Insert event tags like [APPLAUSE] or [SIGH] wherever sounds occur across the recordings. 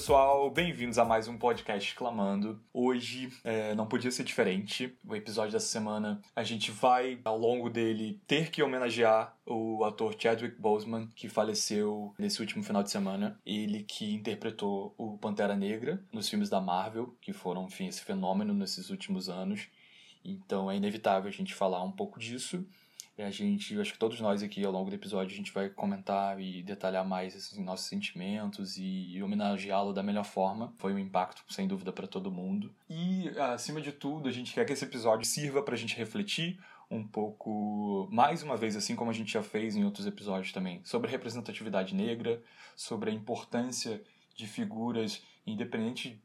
Pessoal, bem-vindos a mais um podcast Clamando. Hoje é, não podia ser diferente. O episódio dessa semana a gente vai, ao longo dele, ter que homenagear o ator Chadwick Boseman, que faleceu nesse último final de semana. Ele que interpretou o Pantera Negra nos filmes da Marvel, que foram, enfim, esse fenômeno nesses últimos anos. Então é inevitável a gente falar um pouco disso. A gente, acho que todos nós aqui ao longo do episódio a gente vai comentar e detalhar mais esses nossos sentimentos e, e homenageá-lo da melhor forma. Foi um impacto, sem dúvida, para todo mundo. E, acima de tudo, a gente quer que esse episódio sirva para a gente refletir um pouco, mais uma vez, assim como a gente já fez em outros episódios também, sobre representatividade negra, sobre a importância de figuras, independente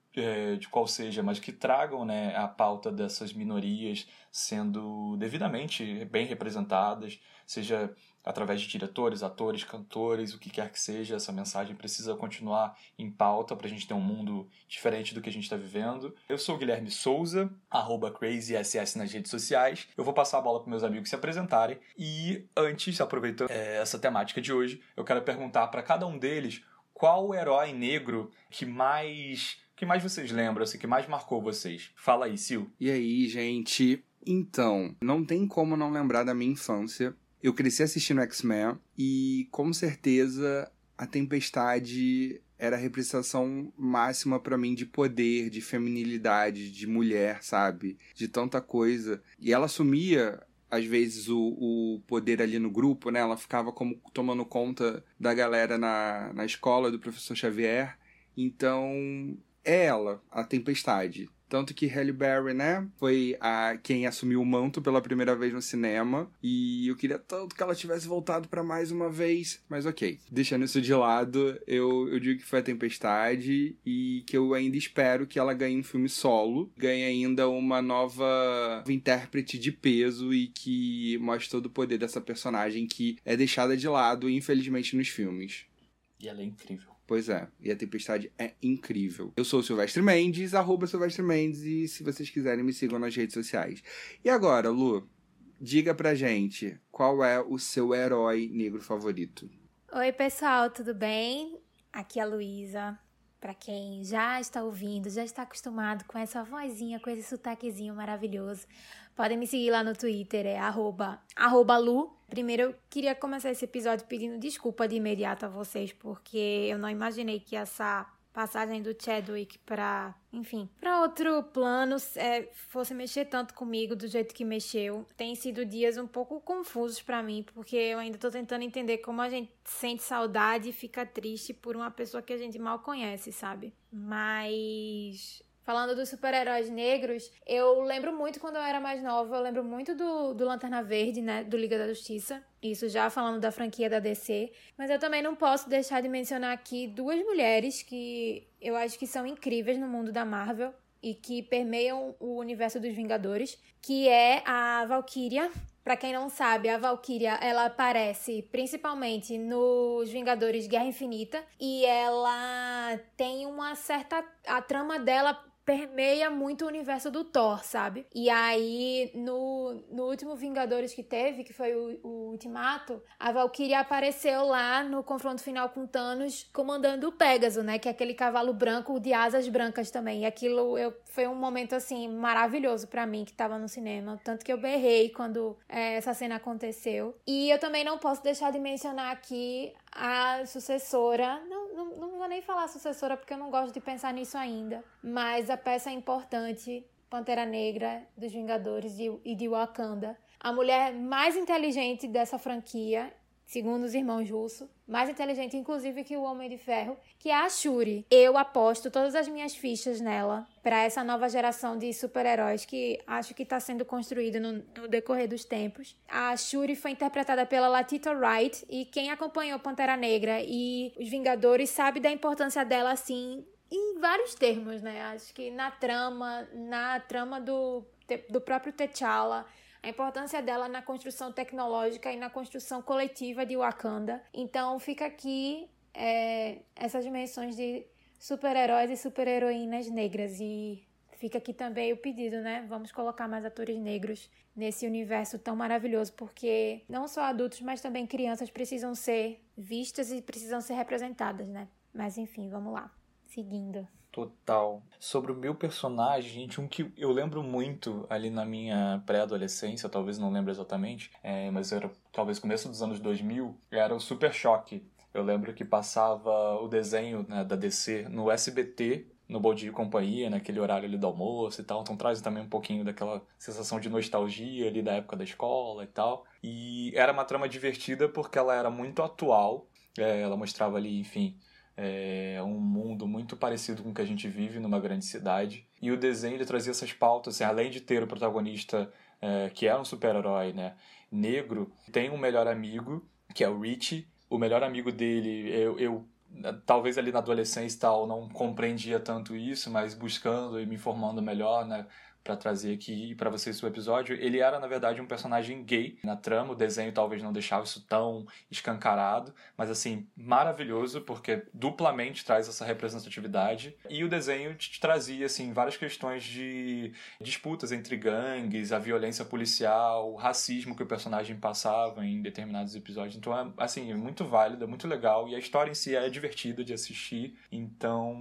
de qual seja, mas que tragam né, a pauta dessas minorias sendo devidamente bem representadas, seja através de diretores, atores, cantores, o que quer que seja, essa mensagem precisa continuar em pauta para a gente ter um mundo diferente do que a gente está vivendo. Eu sou o Guilherme Souza, arroba CrazySS nas redes sociais. Eu vou passar a bola para meus amigos se apresentarem e antes, aproveitando é, essa temática de hoje, eu quero perguntar para cada um deles qual o herói negro que mais que mais vocês lembram, assim, que mais marcou vocês? Fala aí, Sil. E aí, gente? Então, não tem como não lembrar da minha infância. Eu cresci assistindo X-Men e com certeza a Tempestade era a representação máxima para mim de poder, de feminilidade, de mulher, sabe? De tanta coisa. E ela assumia às vezes o, o poder ali no grupo, né? Ela ficava como tomando conta da galera na, na escola do professor Xavier. Então, é ela, a Tempestade. Tanto que Halle Berry, né, foi a quem assumiu o manto pela primeira vez no cinema. E eu queria tanto que ela tivesse voltado para mais uma vez. Mas ok, deixando isso de lado, eu, eu digo que foi a Tempestade e que eu ainda espero que ela ganhe um filme solo. Ganhe ainda uma nova intérprete de peso e que mostre todo o poder dessa personagem que é deixada de lado, infelizmente, nos filmes. E ela é incrível. Pois é, e a Tempestade é incrível. Eu sou o Silvestre Mendes, arroba Silvestre Mendes, e se vocês quiserem me sigam nas redes sociais. E agora, Lu, diga pra gente qual é o seu herói negro favorito. Oi, pessoal, tudo bem? Aqui é a Luísa. Para quem já está ouvindo, já está acostumado com essa vozinha, com esse sotaquezinho maravilhoso, podem me seguir lá no Twitter, é arroba, arroba Lu. Primeiro eu queria começar esse episódio pedindo desculpa de imediato a vocês, porque eu não imaginei que essa passagem do Chadwick para, enfim, para outro plano, é, fosse mexer tanto comigo do jeito que mexeu. Tem sido dias um pouco confusos para mim, porque eu ainda tô tentando entender como a gente sente saudade e fica triste por uma pessoa que a gente mal conhece, sabe? Mas Falando dos super-heróis negros, eu lembro muito quando eu era mais nova, eu lembro muito do, do Lanterna Verde, né? Do Liga da Justiça. Isso já falando da franquia da DC. Mas eu também não posso deixar de mencionar aqui duas mulheres que eu acho que são incríveis no mundo da Marvel e que permeiam o universo dos Vingadores, que é a Valkyria. Para quem não sabe, a Valkyria, ela aparece principalmente nos Vingadores Guerra Infinita e ela tem uma certa a trama dela permeia muito o universo do Thor, sabe? E aí, no, no último Vingadores que teve, que foi o, o Ultimato, a Valkyria apareceu lá no confronto final com Thanos, comandando o Pégaso, né? Que é aquele cavalo branco de asas brancas também. E aquilo eu, foi um momento, assim, maravilhoso para mim, que tava no cinema. Tanto que eu berrei quando é, essa cena aconteceu. E eu também não posso deixar de mencionar aqui a sucessora, não, não, não vou nem falar sucessora porque eu não gosto de pensar nisso ainda, mas a peça importante, Pantera Negra dos Vingadores e de Wakanda. A mulher mais inteligente dessa franquia segundo os irmãos Russo, mais inteligente inclusive que o Homem de Ferro, que é a Shuri. Eu aposto todas as minhas fichas nela para essa nova geração de super-heróis que acho que está sendo construída no, no, decorrer dos tempos. A Shuri foi interpretada pela Latita Wright e quem acompanhou Pantera Negra e os Vingadores sabe da importância dela assim em vários termos, né? Acho que na trama, na trama do, do próprio T'Challa, a importância dela na construção tecnológica e na construção coletiva de Wakanda. Então fica aqui é, essas dimensões de super-heróis e super-heroínas negras e fica aqui também o pedido, né? Vamos colocar mais atores negros nesse universo tão maravilhoso, porque não só adultos, mas também crianças precisam ser vistas e precisam ser representadas, né? Mas enfim, vamos lá. seguindo. Total. Sobre o meu personagem, gente, um que eu lembro muito ali na minha pré-adolescência, talvez não lembro exatamente, é, mas era talvez começo dos anos 2000, era o Super Choque. Eu lembro que passava o desenho né, da DC no SBT, no Bom Dia e Companhia, naquele horário ali do almoço e tal. Então traz também um pouquinho daquela sensação de nostalgia ali da época da escola e tal. E era uma trama divertida porque ela era muito atual. É, ela mostrava ali, enfim, é um mundo muito parecido com o que a gente vive numa grande cidade. E o desenho ele trazia essas pautas, assim, além de ter o protagonista é, que é um super-herói né, negro, tem um melhor amigo, que é o Richie. O melhor amigo dele, eu, eu talvez ali na adolescência tal não compreendia tanto isso, mas buscando e me informando melhor, né, para trazer aqui para vocês o episódio, ele era na verdade um personagem gay na trama, o desenho talvez não deixava isso tão escancarado, mas assim, maravilhoso porque duplamente traz essa representatividade e o desenho te trazia assim várias questões de disputas entre gangues, a violência policial, o racismo que o personagem passava em determinados episódios. Então é assim, muito válido, é muito legal e a história em si é divertida de assistir, então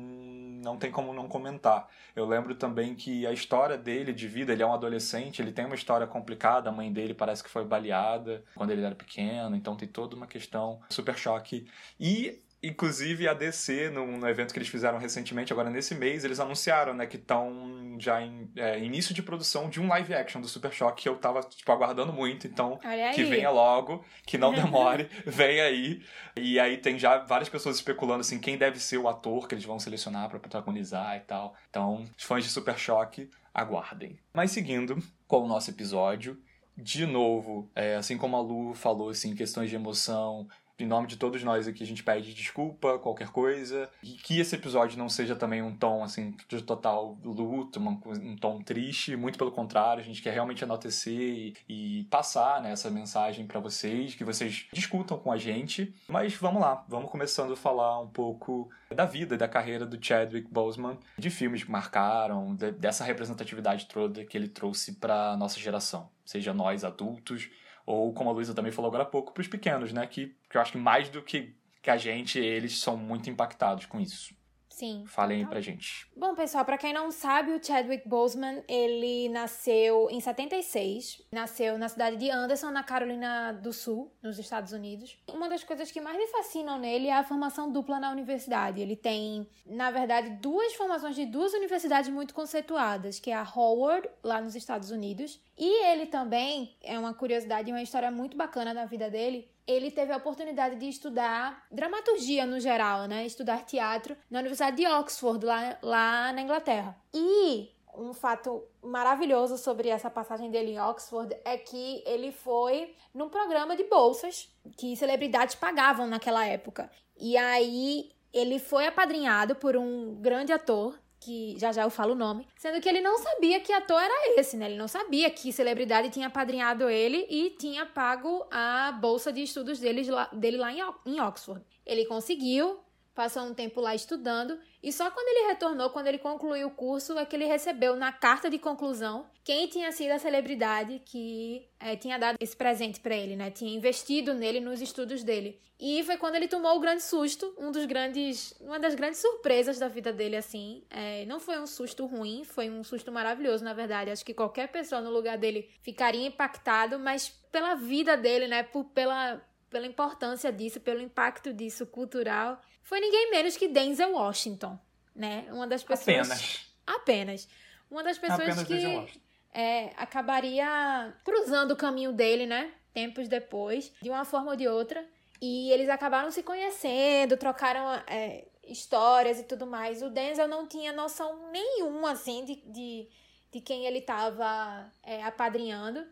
não tem como não comentar. Eu lembro também que a história dele dele de vida, ele é um adolescente, ele tem uma história complicada, a mãe dele parece que foi baleada quando ele era pequeno, então tem toda uma questão super choque. E Inclusive, a DC, no, no, evento que eles fizeram recentemente, agora nesse mês, eles anunciaram, né, que estão já em é, início de produção de um live action do Super Choque, que eu tava, tipo, aguardando muito. Então, que venha logo, que não [LAUGHS] demore, vem aí. E aí tem já várias pessoas especulando, assim, quem deve ser o ator que eles vão selecionar para protagonizar e tal. Então, os fãs de Super Choque, aguardem. Mas seguindo com o nosso episódio, de novo, é, assim como a Lu falou, assim, questões de emoção, em nome de todos nós aqui, a gente pede desculpa, qualquer coisa. E que esse episódio não seja também um tom, assim, de total luto, um tom triste. Muito pelo contrário, a gente quer realmente enaltecer e, e passar né, essa mensagem para vocês, que vocês discutam com a gente. Mas vamos lá, vamos começando a falar um pouco da vida da carreira do Chadwick Boseman, de filmes que marcaram, de, dessa representatividade toda que ele trouxe para nossa geração. Seja nós adultos, ou, como a Luísa também falou agora há pouco, para os pequenos, né? Que, que eu acho que mais do que, que a gente, eles são muito impactados com isso. Sim. Falem aí pra gente. Bom, pessoal, para quem não sabe, o Chadwick Boseman, ele nasceu em 76. Nasceu na cidade de Anderson, na Carolina do Sul, nos Estados Unidos. Uma das coisas que mais me fascinam nele é a formação dupla na universidade. Ele tem, na verdade, duas formações de duas universidades muito conceituadas, que é a Howard, lá nos Estados Unidos, e ele também, é uma curiosidade e uma história muito bacana da vida dele, ele teve a oportunidade de estudar dramaturgia no geral, né? Estudar teatro na Universidade de Oxford, lá, lá na Inglaterra. E um fato maravilhoso sobre essa passagem dele em Oxford é que ele foi num programa de bolsas que celebridades pagavam naquela época. E aí ele foi apadrinhado por um grande ator que já já eu falo o nome, sendo que ele não sabia que ator era esse, né? Ele não sabia que celebridade tinha padrinhado ele e tinha pago a bolsa de estudos dele, dele lá em Oxford. Ele conseguiu, passou um tempo lá estudando e só quando ele retornou, quando ele concluiu o curso, é que ele recebeu na carta de conclusão quem tinha sido a celebridade que é, tinha dado esse presente para ele, né? Tinha investido nele nos estudos dele. E foi quando ele tomou o grande susto, um dos grandes, uma das grandes surpresas da vida dele, assim. É, não foi um susto ruim, foi um susto maravilhoso, na verdade. Acho que qualquer pessoa no lugar dele ficaria impactado, mas pela vida dele, né? Por, pela pela importância disso, pelo impacto disso cultural, foi ninguém menos que Denzel Washington, né? Uma das pessoas. Apenas. Apenas. Uma das pessoas Apenas que é, acabaria cruzando o caminho dele, né? Tempos depois, de uma forma ou de outra. E eles acabaram se conhecendo, trocaram é, histórias e tudo mais. O Denzel não tinha noção nenhuma, assim, de, de, de quem ele estava é, apadrinhando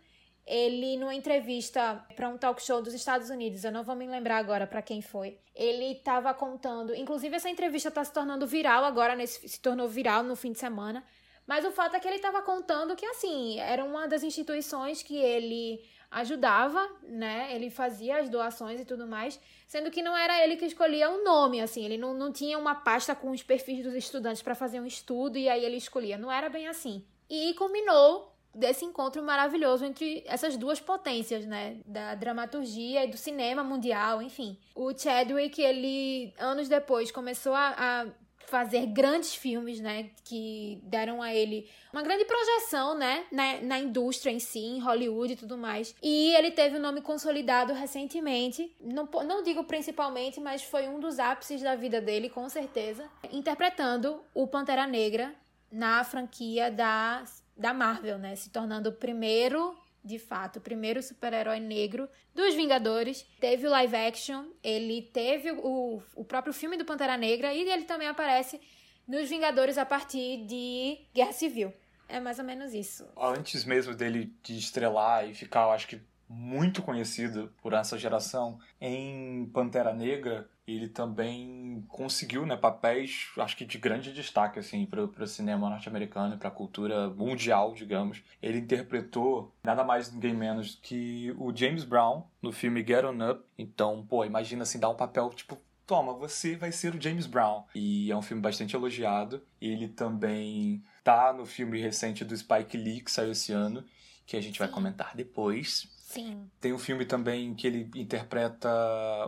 ele numa entrevista para um talk show dos Estados Unidos, eu não vou me lembrar agora para quem foi. Ele estava contando, inclusive essa entrevista está se tornando viral agora, nesse, se tornou viral no fim de semana. Mas o fato é que ele estava contando que assim, era uma das instituições que ele ajudava, né? Ele fazia as doações e tudo mais, sendo que não era ele que escolhia o nome, assim, ele não, não tinha uma pasta com os perfis dos estudantes para fazer um estudo e aí ele escolhia, não era bem assim. E culminou desse encontro maravilhoso entre essas duas potências, né, da dramaturgia e do cinema mundial, enfim. O Chadwick, ele anos depois começou a, a fazer grandes filmes, né, que deram a ele uma grande projeção, né, na, na indústria em si, em Hollywood e tudo mais. E ele teve o um nome consolidado recentemente, não, não digo principalmente, mas foi um dos ápices da vida dele, com certeza, interpretando o Pantera Negra na franquia da, da Marvel, né, se tornando o primeiro de fato, o primeiro super-herói negro dos Vingadores. Teve o live action, ele teve o, o próprio filme do Pantera Negra e ele também aparece nos Vingadores a partir de Guerra Civil. É mais ou menos isso. Antes mesmo dele de estrelar e ficar, eu acho que muito conhecido por essa geração em Pantera Negra, ele também conseguiu né, papéis, acho que de grande destaque assim, para o cinema norte-americano e para a cultura mundial, digamos. Ele interpretou nada mais ninguém menos que o James Brown no filme Get On Up. Então, pô, imagina assim, dar um papel tipo toma, você vai ser o James Brown. E é um filme bastante elogiado. Ele também tá no filme recente do Spike Lee, que saiu esse ano, que a gente vai comentar depois. Sim. Tem um filme também que ele interpreta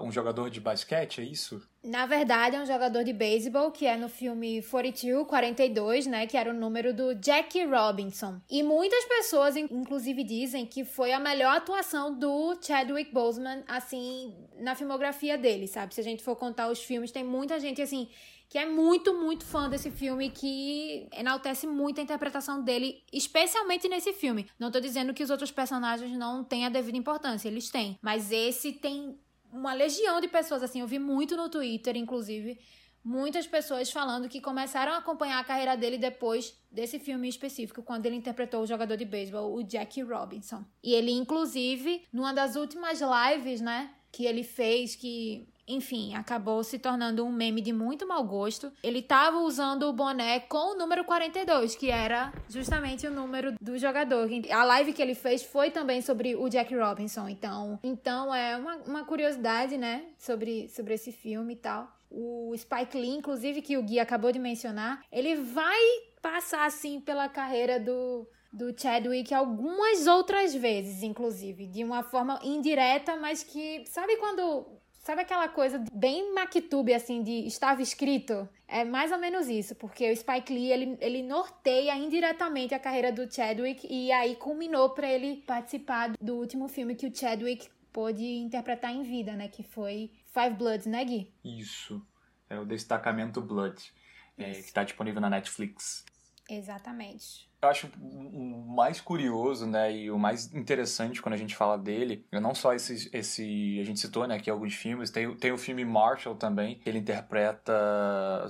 um jogador de basquete, é isso? Na verdade, é um jogador de beisebol, que é no filme 42, 42, né? Que era o número do Jackie Robinson. E muitas pessoas, inclusive, dizem que foi a melhor atuação do Chadwick Boseman, assim, na filmografia dele, sabe? Se a gente for contar os filmes, tem muita gente, assim, que é muito, muito fã desse filme, que enaltece muito a interpretação dele, especialmente nesse filme. Não tô dizendo que os outros personagens não têm a devida importância, eles têm. Mas esse tem uma legião de pessoas, assim, eu vi muito no Twitter, inclusive, muitas pessoas falando que começaram a acompanhar a carreira dele depois desse filme específico, quando ele interpretou o jogador de beisebol, o Jackie Robinson. E ele, inclusive, numa das últimas lives, né, que ele fez, que enfim, acabou se tornando um meme de muito mau gosto. Ele estava usando o boné com o número 42, que era justamente o número do jogador. A live que ele fez foi também sobre o Jack Robinson. Então, então é uma, uma curiosidade, né, sobre, sobre esse filme e tal. O Spike Lee, inclusive, que o Gui acabou de mencionar, ele vai passar assim pela carreira do do Chadwick algumas outras vezes, inclusive, de uma forma indireta, mas que sabe quando Sabe aquela coisa bem Mactube, assim, de estava escrito? É mais ou menos isso, porque o Spike Lee, ele, ele norteia indiretamente a carreira do Chadwick e aí culminou para ele participar do último filme que o Chadwick pôde interpretar em vida, né? Que foi Five Bloods, né, Gui? Isso. É o Destacamento Blood, é, que está disponível na Netflix. Exatamente. Eu acho o mais curioso, né, e o mais interessante quando a gente fala dele, não só esse, esse a gente citou, né, aqui alguns filmes, tem, tem o filme Marshall também, que ele interpreta,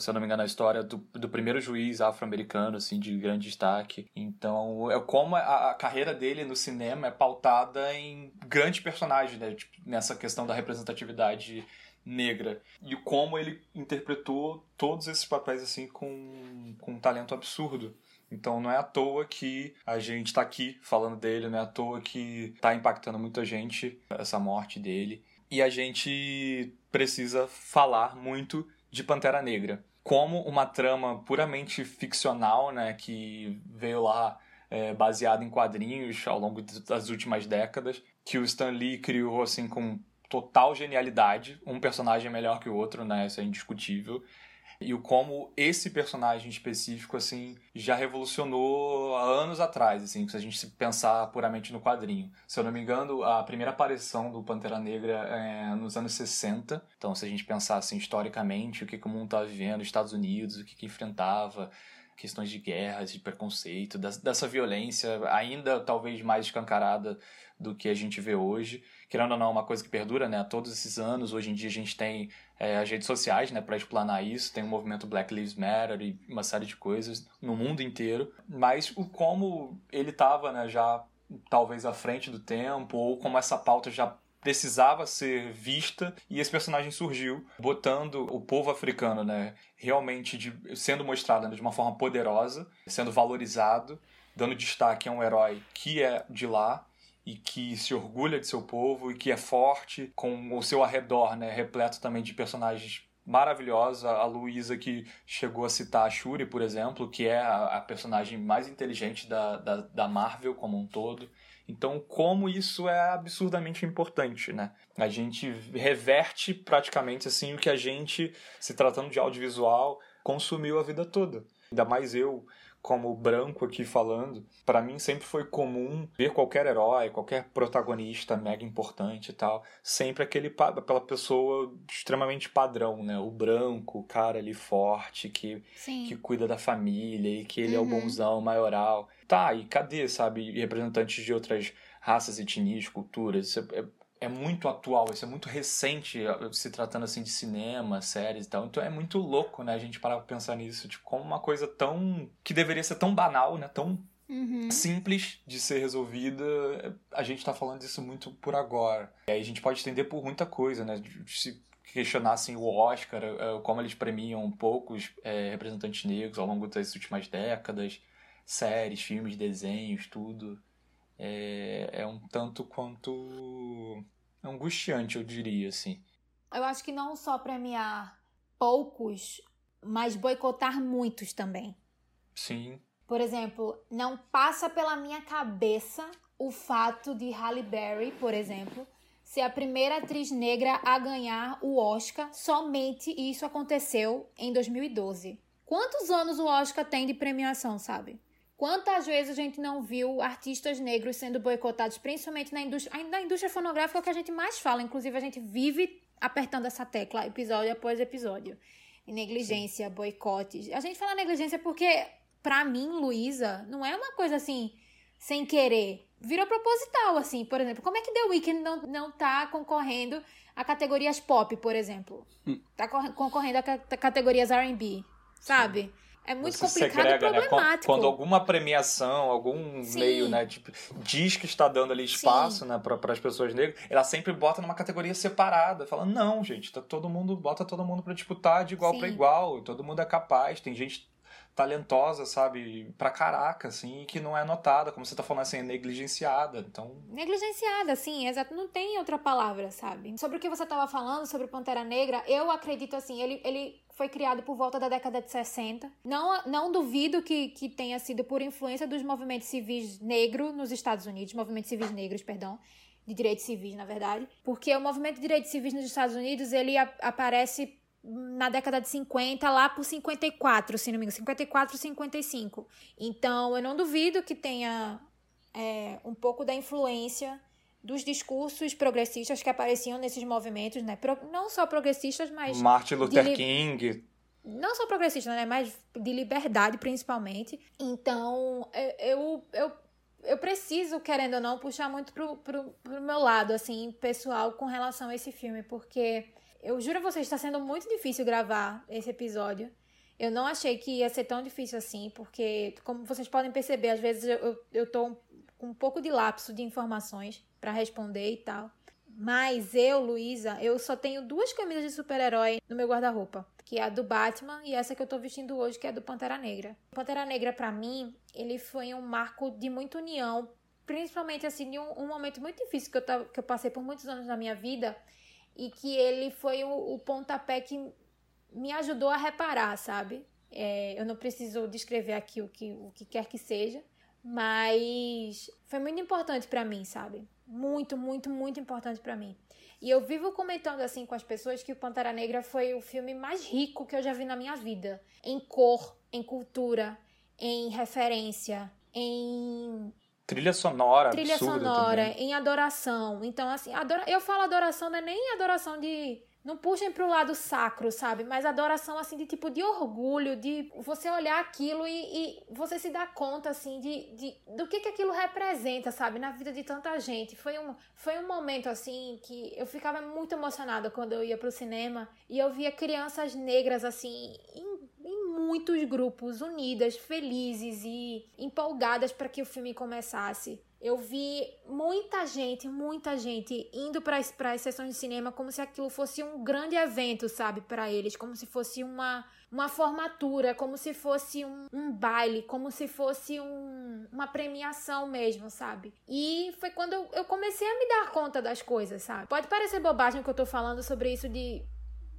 se eu não me engano, a história do, do primeiro juiz afro-americano, assim, de grande destaque. Então, é como a, a, carreira dele no cinema é pautada em grandes personagens, né, tipo, nessa questão da representatividade negra e como ele interpretou todos esses papéis assim com, com um talento absurdo. Então não é à toa que a gente está aqui falando dele, não é à toa que está impactando muita gente essa morte dele. E a gente precisa falar muito de Pantera Negra. Como uma trama puramente ficcional, né, que veio lá é, baseada em quadrinhos ao longo das últimas décadas, que o Stan Lee criou assim com total genialidade. Um personagem é melhor que o outro, né, isso é indiscutível e o como esse personagem específico assim já revolucionou há anos atrás, assim, se a gente pensar puramente no quadrinho. Se eu não me engano, a primeira aparição do Pantera Negra é nos anos 60. Então, se a gente pensar assim historicamente, o que, que o mundo estava vivendo, os Estados Unidos, o que, que enfrentava, questões de guerras, de preconceito, dessa violência ainda talvez mais escancarada do que a gente vê hoje. Querendo ou não, é uma coisa que perdura, né? Todos esses anos, hoje em dia a gente tem é, as redes sociais, né, para explanar isso, tem o movimento Black Lives Matter e uma série de coisas no mundo inteiro, mas o como ele estava, né, já talvez à frente do tempo, ou como essa pauta já precisava ser vista e esse personagem surgiu botando o povo africano, né, realmente de, sendo mostrado né, de uma forma poderosa, sendo valorizado, dando destaque a um herói que é de lá e que se orgulha de seu povo e que é forte, com o seu arredor, né, repleto também de personagens maravilhosos. A Luísa que chegou a citar a Shuri, por exemplo, que é a personagem mais inteligente da, da, da, Marvel como um todo. Então, como isso é absurdamente importante, né? A gente reverte praticamente assim o que a gente, se tratando de audiovisual, consumiu a vida toda. Ainda mais eu, como branco aqui falando, para mim sempre foi comum ver qualquer herói, qualquer protagonista mega importante e tal, sempre aquele aquela pessoa extremamente padrão, né? O branco, o cara ali forte que que cuida da família e que ele uhum. é o uhum. bonzão maioral. Tá, e cadê, sabe, representantes de outras raças, etnias, culturas? Isso é, é é muito atual, isso é muito recente, se tratando assim de cinema, séries e tal. Então é muito louco, né, a gente parar pra pensar nisso, tipo, como uma coisa tão. que deveria ser tão banal, né? Tão uhum. simples de ser resolvida. A gente tá falando disso muito por agora. E aí a gente pode entender por muita coisa, né? Se questionassem o Oscar, é, como eles premiam poucos é, representantes negros ao longo das últimas décadas, séries, filmes, desenhos, tudo. É, é um tanto quanto angustiante, eu diria, assim. Eu acho que não só premiar poucos, mas boicotar muitos também. Sim. Por exemplo, não passa pela minha cabeça o fato de Halle Berry, por exemplo, ser a primeira atriz negra a ganhar o Oscar somente e isso aconteceu em 2012. Quantos anos o Oscar tem de premiação, sabe? Quantas vezes a gente não viu artistas negros sendo boicotados, principalmente na indústria, na indústria fonográfica, é o que a gente mais fala. Inclusive, a gente vive apertando essa tecla episódio após episódio. Negligência, Sim. boicotes. A gente fala negligência porque, pra mim, Luísa, não é uma coisa assim, sem querer. Virou proposital, assim. Por exemplo, como é que The Weeknd não, não tá concorrendo a categorias pop, por exemplo? Hum. Tá concorrendo a categorias R&B, sabe? Sim. É muito Você complicado segrega, né? problemático. Né? Quando, alguma premiação, algum Sim. meio, né, tipo, diz que está dando ali espaço, Sim. né, para as pessoas negras, ela sempre bota numa categoria separada, fala: "Não, gente, tá todo mundo, bota todo mundo para disputar de igual para igual, todo mundo é capaz, tem gente talentosa, sabe, pra caraca, assim, que não é notada, como você tá falando assim, é negligenciada, então... Negligenciada, sim, exato, não tem outra palavra, sabe? Sobre o que você tava falando, sobre Pantera Negra, eu acredito, assim, ele, ele foi criado por volta da década de 60. Não, não duvido que, que tenha sido por influência dos movimentos civis negros nos Estados Unidos, movimentos civis negros, perdão, de direitos civis, na verdade, porque o movimento de direitos civis nos Estados Unidos, ele a, aparece na década de 50, lá por 54, se não me engano, 54, 55. Então, eu não duvido que tenha é, um pouco da influência dos discursos progressistas que apareciam nesses movimentos, né? Pro, não só progressistas, mas. Martin Luther de, King. Não só progressistas, né? Mas de liberdade, principalmente. Então, eu, eu, eu preciso, querendo ou não, puxar muito pro, pro, pro meu lado, assim, pessoal, com relação a esse filme, porque eu juro a vocês, está sendo muito difícil gravar esse episódio. Eu não achei que ia ser tão difícil assim, porque, como vocês podem perceber, às vezes eu, eu tô com um pouco de lapso de informações para responder e tal. Mas eu, Luísa, eu só tenho duas camisas de super-herói no meu guarda-roupa, que é a do Batman e essa que eu tô vestindo hoje, que é a do Pantera Negra. Pantera Negra para mim, ele foi um marco de muita união, principalmente assim, de um, um momento muito difícil que eu, tava, que eu passei por muitos anos na minha vida e que ele foi o, o pontapé que me ajudou a reparar, sabe? É, eu não preciso descrever aqui o que, o que quer que seja, mas foi muito importante para mim, sabe? Muito, muito, muito importante para mim. E eu vivo comentando assim com as pessoas que o Pantera Negra foi o filme mais rico que eu já vi na minha vida, em cor, em cultura, em referência, em trilha sonora, trilha sonora, também. em adoração. Então assim, adora... eu falo adoração não é nem adoração de não puxem pro lado sacro, sabe? Mas adoração, assim, de tipo de orgulho, de você olhar aquilo e, e você se dar conta, assim, de, de do que, que aquilo representa, sabe? Na vida de tanta gente. Foi um, foi um momento, assim, que eu ficava muito emocionada quando eu ia pro cinema e eu via crianças negras, assim, em, em muitos grupos, unidas, felizes e empolgadas para que o filme começasse eu vi muita gente, muita gente indo para as sessões de cinema como se aquilo fosse um grande evento, sabe, para eles, como se fosse uma, uma formatura, como se fosse um, um baile, como se fosse um, uma premiação mesmo, sabe? E foi quando eu, comecei a me dar conta das coisas, sabe? Pode parecer bobagem que eu tô falando sobre isso de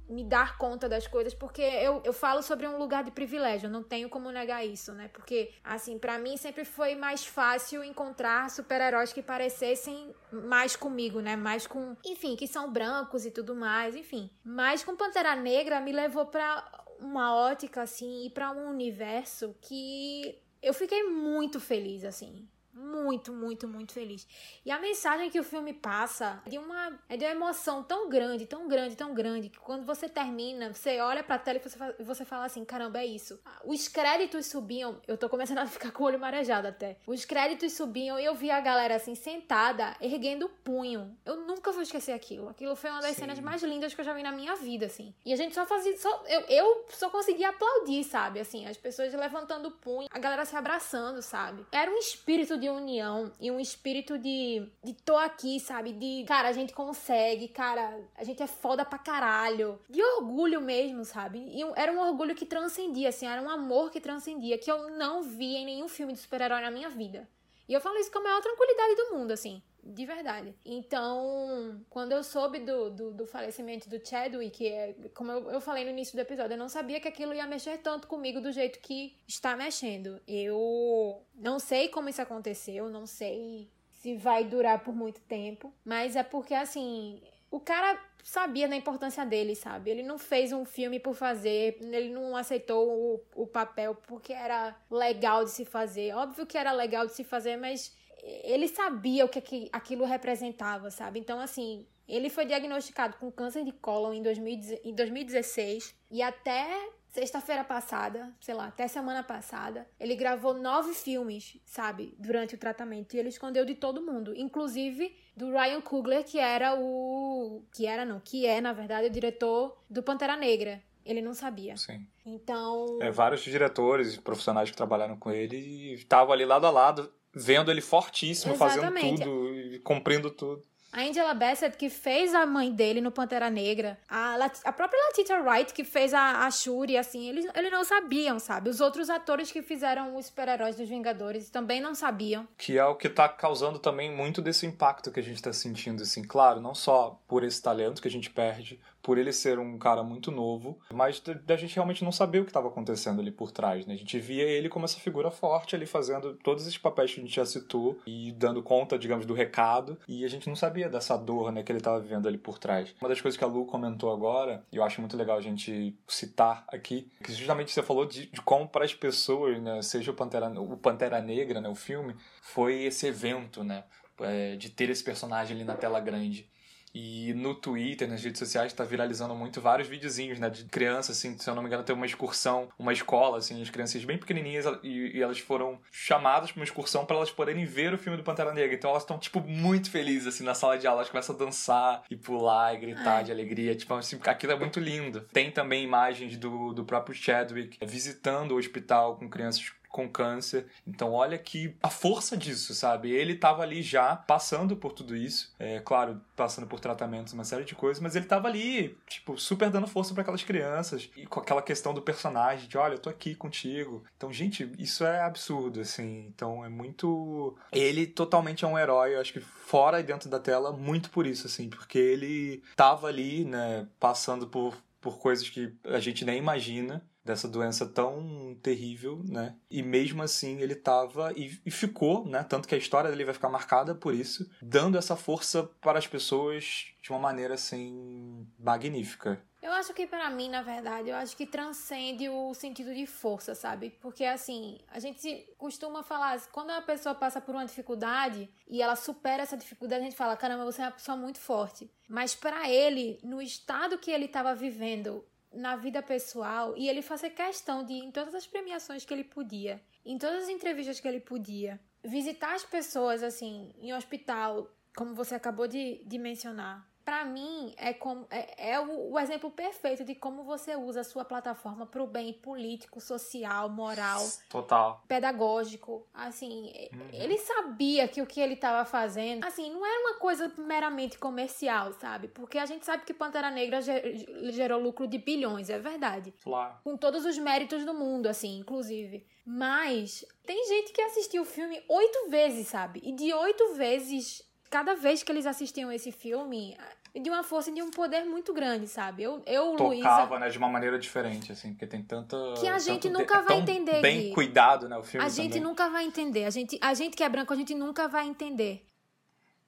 me dar conta das coisas, porque eu, eu falo sobre um lugar de privilégio, eu não tenho como negar isso, né? Porque, assim, para mim sempre foi mais fácil encontrar super-heróis que parecessem mais comigo, né? Mais com, enfim, que são brancos e tudo mais, enfim. Mas com Pantera Negra me levou para uma ótica assim e para um universo que eu fiquei muito feliz assim muito, muito, muito feliz. E a mensagem que o filme passa é de uma, é de uma emoção tão grande, tão grande, tão grande, que quando você termina, você olha pra tela e você fala, você fala assim: caramba, é isso. Os créditos subiam, eu tô começando a ficar com o olho marejado até. Os créditos subiam e eu vi a galera assim, sentada, erguendo o punho. Eu nunca vou esquecer aquilo. Aquilo foi uma das Sim. cenas mais lindas que eu já vi na minha vida, assim. E a gente só fazia. Só, eu, eu só conseguia aplaudir, sabe? Assim, as pessoas levantando o punho, a galera se abraçando, sabe? Era um espírito de de união e um espírito de, de tô aqui, sabe? De, cara, a gente consegue, cara, a gente é foda pra caralho. De orgulho mesmo, sabe? E era um orgulho que transcendia, assim, era um amor que transcendia, que eu não vi em nenhum filme de super-herói na minha vida. E eu falo isso com a maior tranquilidade do mundo, assim de verdade. Então, quando eu soube do, do, do falecimento do Chadwick, é, como eu, eu falei no início do episódio, eu não sabia que aquilo ia mexer tanto comigo do jeito que está mexendo. Eu não sei como isso aconteceu, não sei se vai durar por muito tempo, mas é porque, assim, o cara sabia da importância dele, sabe? Ele não fez um filme por fazer, ele não aceitou o, o papel porque era legal de se fazer. Óbvio que era legal de se fazer, mas ele sabia o que aquilo representava, sabe? Então, assim, ele foi diagnosticado com câncer de cólon em, 2016 e até sexta-feira passada, sei lá, até semana passada, ele gravou nove filmes, sabe, durante o tratamento e ele escondeu de todo mundo, inclusive do Ryan Coogler, que era o que era não, que é na verdade o diretor do Pantera Negra. Ele não sabia. Sim. Então. É, vários diretores e profissionais que trabalharam com ele estavam ali lado a lado vendo ele fortíssimo, Exatamente. fazendo tudo, cumprindo tudo. A Angela Bassett, que fez a mãe dele no Pantera Negra. A, Lat a própria Letitia Wright, que fez a, a Shuri, assim, eles, eles não sabiam, sabe? Os outros atores que fizeram os super-heróis dos Vingadores também não sabiam. Que é o que tá causando também muito desse impacto que a gente tá sentindo, assim. Claro, não só por esse talento que a gente perde, por ele ser um cara muito novo, mas da gente realmente não saber o que estava acontecendo ali por trás, né? A gente via ele como essa figura forte ali fazendo todos esses papéis que a gente já citou e dando conta, digamos, do recado, e a gente não sabia dessa dor, né, que ele estava vivendo ali por trás. Uma das coisas que a Lu comentou agora, e eu acho muito legal a gente citar aqui, que justamente você falou de, de como para as pessoas, né, seja o Pantera, o Pantera Negra, né, o filme, foi esse evento, né, é, de ter esse personagem ali na tela grande. E no Twitter, nas redes sociais, tá viralizando muito vários videozinhos, né? De crianças, assim, se eu não me engano, tem uma excursão, uma escola, assim, as crianças bem pequenininhas e, e elas foram chamadas para uma excursão para elas poderem ver o filme do Pantera Negra. Então elas estão, tipo, muito felizes, assim, na sala de aula. Elas começam a dançar e pular e gritar Ai. de alegria. Tipo, assim, aquilo é muito lindo. Tem também imagens do, do próprio Chadwick visitando o hospital com crianças com câncer. Então, olha que a força disso, sabe? Ele estava ali já passando por tudo isso, é claro, passando por tratamentos, uma série de coisas, mas ele estava ali, tipo, super dando força para aquelas crianças e com aquela questão do personagem de, olha, eu tô aqui contigo. Então, gente, isso é absurdo, assim. Então, é muito. Ele totalmente é um herói, eu acho que fora e dentro da tela, muito por isso, assim, porque ele tava ali, né, passando por, por coisas que a gente nem imagina dessa doença tão terrível, né? E mesmo assim ele tava e, e, ficou, né? Tanto que a história dele vai ficar marcada por isso, dando essa força para as pessoas de uma maneira assim magnífica. Eu acho que para mim, na verdade, eu acho que transcende o sentido de força, sabe? Porque assim, a gente costuma falar, quando a pessoa passa por uma dificuldade e ela supera essa dificuldade, a gente fala, caramba, você é uma pessoa muito forte. Mas para ele, no estado que ele estava vivendo, na vida pessoal e ele fazia questão de, em todas as premiações que ele podia, em todas as entrevistas que ele podia, visitar as pessoas, assim, em hospital, como você acabou de, de mencionar, para mim é como é, é o, o, exemplo perfeito de como você usa a sua plataforma para o bem político, social, moral, total, pedagógico. Assim, uhum. ele sabia que o que ele estava fazendo, assim, não era uma coisa meramente comercial, sabe? Porque a gente sabe que Pantera Negra gerou lucro de bilhões, é verdade. Claro. Com todos os méritos do mundo, assim, inclusive. Mas tem gente que assistiu o filme oito vezes, sabe? E de oito vezes cada vez que eles assistiam esse filme, de uma força e de um poder muito grande, sabe? Eu, eu Tocava, Luísa, né, de uma maneira diferente, assim, porque tem tanta... Que a gente nunca é vai entender, bem Gui. cuidado, né, o filme a gente também. nunca vai entender. A gente, a gente que é branco, a gente nunca vai entender.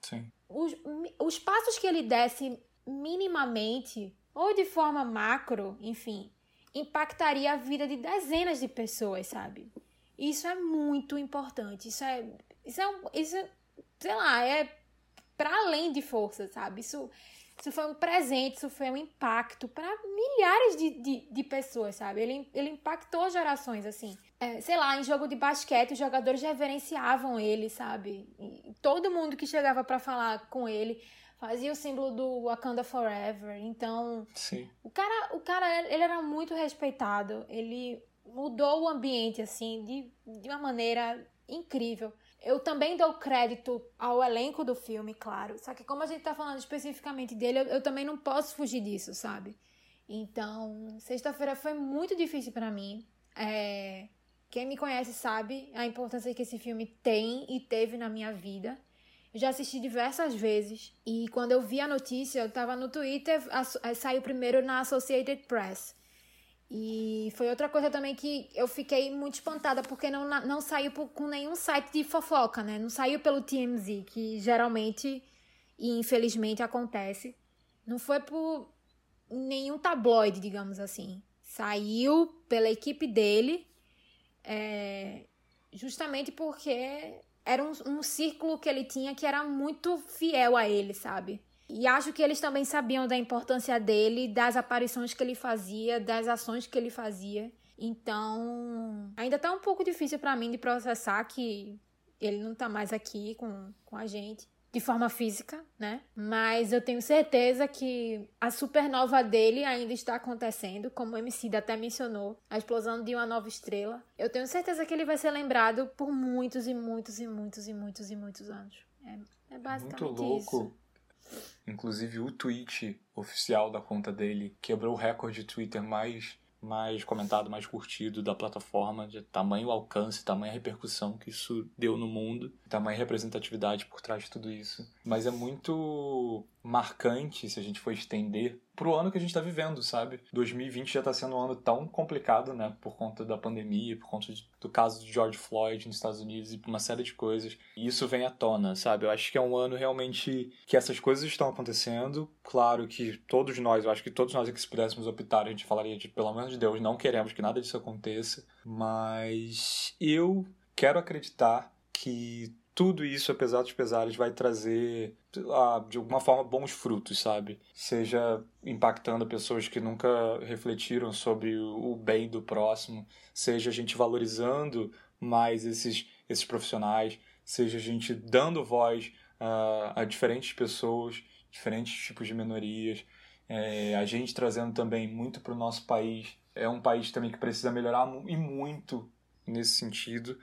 Sim. Os, os passos que ele desse minimamente, ou de forma macro, enfim, impactaria a vida de dezenas de pessoas, sabe? Isso é muito importante. Isso é. Isso é, isso é sei lá, é para além de força, sabe? Isso, isso foi um presente, isso foi um impacto para milhares de, de, de pessoas, sabe? Ele, ele impactou gerações, assim. É, sei lá, em jogo de basquete, os jogadores reverenciavam ele, sabe? E todo mundo que chegava para falar com ele fazia o símbolo do Wakanda Forever. Então, Sim. o cara, o cara, ele era muito respeitado. Ele mudou o ambiente, assim, de, de uma maneira incrível. Eu também dou crédito ao elenco do filme, claro. Só que como a gente tá falando especificamente dele, eu, eu também não posso fugir disso, sabe? Então, sexta-feira foi muito difícil pra mim. É, Quem me conhece sabe a importância que esse filme tem e teve na minha vida. Eu já assisti diversas vezes. E quando eu vi a notícia, eu tava no Twitter, a- saiu primeiro na Associated Press. E foi outra coisa também que eu fiquei muito espantada, porque não, não saiu com nenhum site de fofoca, né? Não saiu pelo TMZ, que geralmente e infelizmente acontece. Não foi por nenhum tabloide, digamos assim. Saiu pela equipe dele, é, justamente porque era um, um círculo que ele tinha que era muito fiel a ele, sabe? E acho que eles também sabiam da importância dele, das aparições que ele fazia, das ações que ele fazia. Então, ainda tá um pouco difícil pra mim de processar que ele não tá mais aqui com, com a gente. De forma física, né? Mas eu tenho certeza que a supernova dele ainda está acontecendo, como o MC até mencionou, a explosão de uma nova estrela. Eu tenho certeza que ele vai ser lembrado por muitos e muitos e muitos e muitos e muitos anos. É, é basicamente Muito louco. isso. Inclusive o tweet oficial da conta dele quebrou o recorde de Twitter mais, mais comentado, mais curtido da plataforma, de tamanho alcance, tamanha repercussão que isso deu no mundo, tamanha representatividade por trás de tudo isso. Mas é muito marcante, se a gente for estender, pro ano que a gente tá vivendo, sabe? 2020 já tá sendo um ano tão complicado, né? Por conta da pandemia, por conta do caso de George Floyd nos Estados Unidos e uma série de coisas. E isso vem à tona, sabe? Eu acho que é um ano realmente que essas coisas estão acontecendo. Claro que todos nós, eu acho que todos nós aqui, se pudéssemos optar, a gente falaria de, pelo amor de Deus, não queremos que nada disso aconteça. Mas eu quero acreditar que tudo isso, apesar dos pesares, vai trazer, de alguma forma, bons frutos, sabe? Seja impactando pessoas que nunca refletiram sobre o bem do próximo, seja a gente valorizando mais esses, esses profissionais, seja a gente dando voz ah, a diferentes pessoas, diferentes tipos de minorias, é, a gente trazendo também muito para o nosso país. É um país também que precisa melhorar e muito nesse sentido.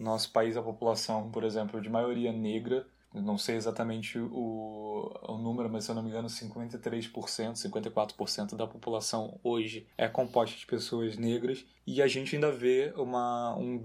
Nosso país, a população, por exemplo, de maioria negra, não sei exatamente o, o número, mas se eu não me engano, 53%, 54% da população hoje é composta de pessoas negras. E a gente ainda vê uma, um,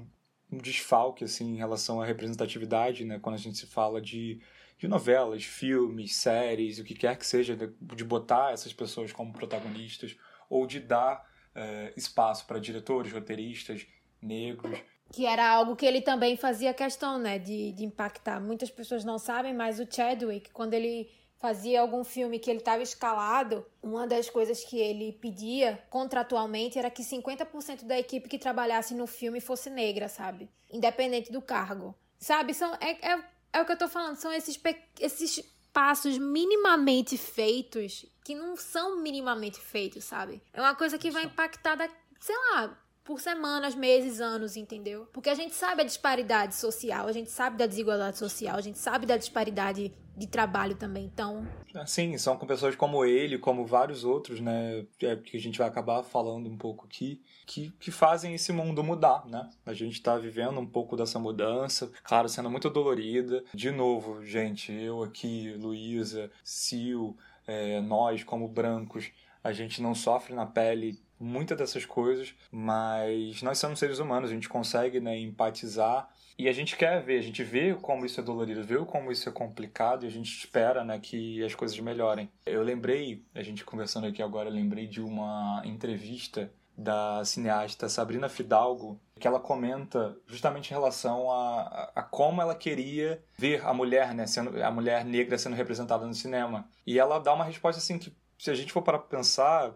um desfalque assim, em relação à representatividade, né? quando a gente se fala de, de novelas, filmes, séries, o que quer que seja, de, botar essas pessoas como protagonistas ou de dar eh, espaço para diretores, roteiristas negros. Que era algo que ele também fazia questão, né, de, de impactar. Muitas pessoas não sabem, mas o Chadwick, quando ele fazia algum filme que ele estava escalado, uma das coisas que ele pedia contratualmente era que 50% da equipe que trabalhasse no filme fosse negra, sabe? Independente do cargo. Sabe? São, é, é, é o que eu tô falando, são esses, esses passos minimamente feitos que não são minimamente feitos, sabe? É uma coisa que vai impactar, da, sei lá, por semanas, meses, anos, entendeu? Porque a gente sabe a disparidade social, a gente sabe da desigualdade social, a gente sabe da disparidade de trabalho também. Então, Sim, são com pessoas como ele, como vários outros, né? É, que a gente vai acabar falando um pouco aqui, que, que fazem esse mundo mudar, né? A gente tá vivendo um pouco dessa mudança, claro, sendo muito dolorida. De novo, gente, eu aqui, Luísa, Sil, é, nós como brancos, a gente não sofre na pele muitas dessas coisas, mas nós somos seres humanos, a gente consegue né, empatizar e a gente quer ver, a gente vê como isso é dolorido, vê como isso é complicado e a gente espera né, que as coisas melhorem. Eu lembrei, a gente conversando aqui agora, lembrei de uma entrevista da cineasta Sabrina Fidalgo, que ela comenta justamente em relação a, a, a, como ela queria ver a mulher, né, sendo, a mulher negra sendo representada no cinema. E ela dá uma resposta assim que, se a gente for para pensar,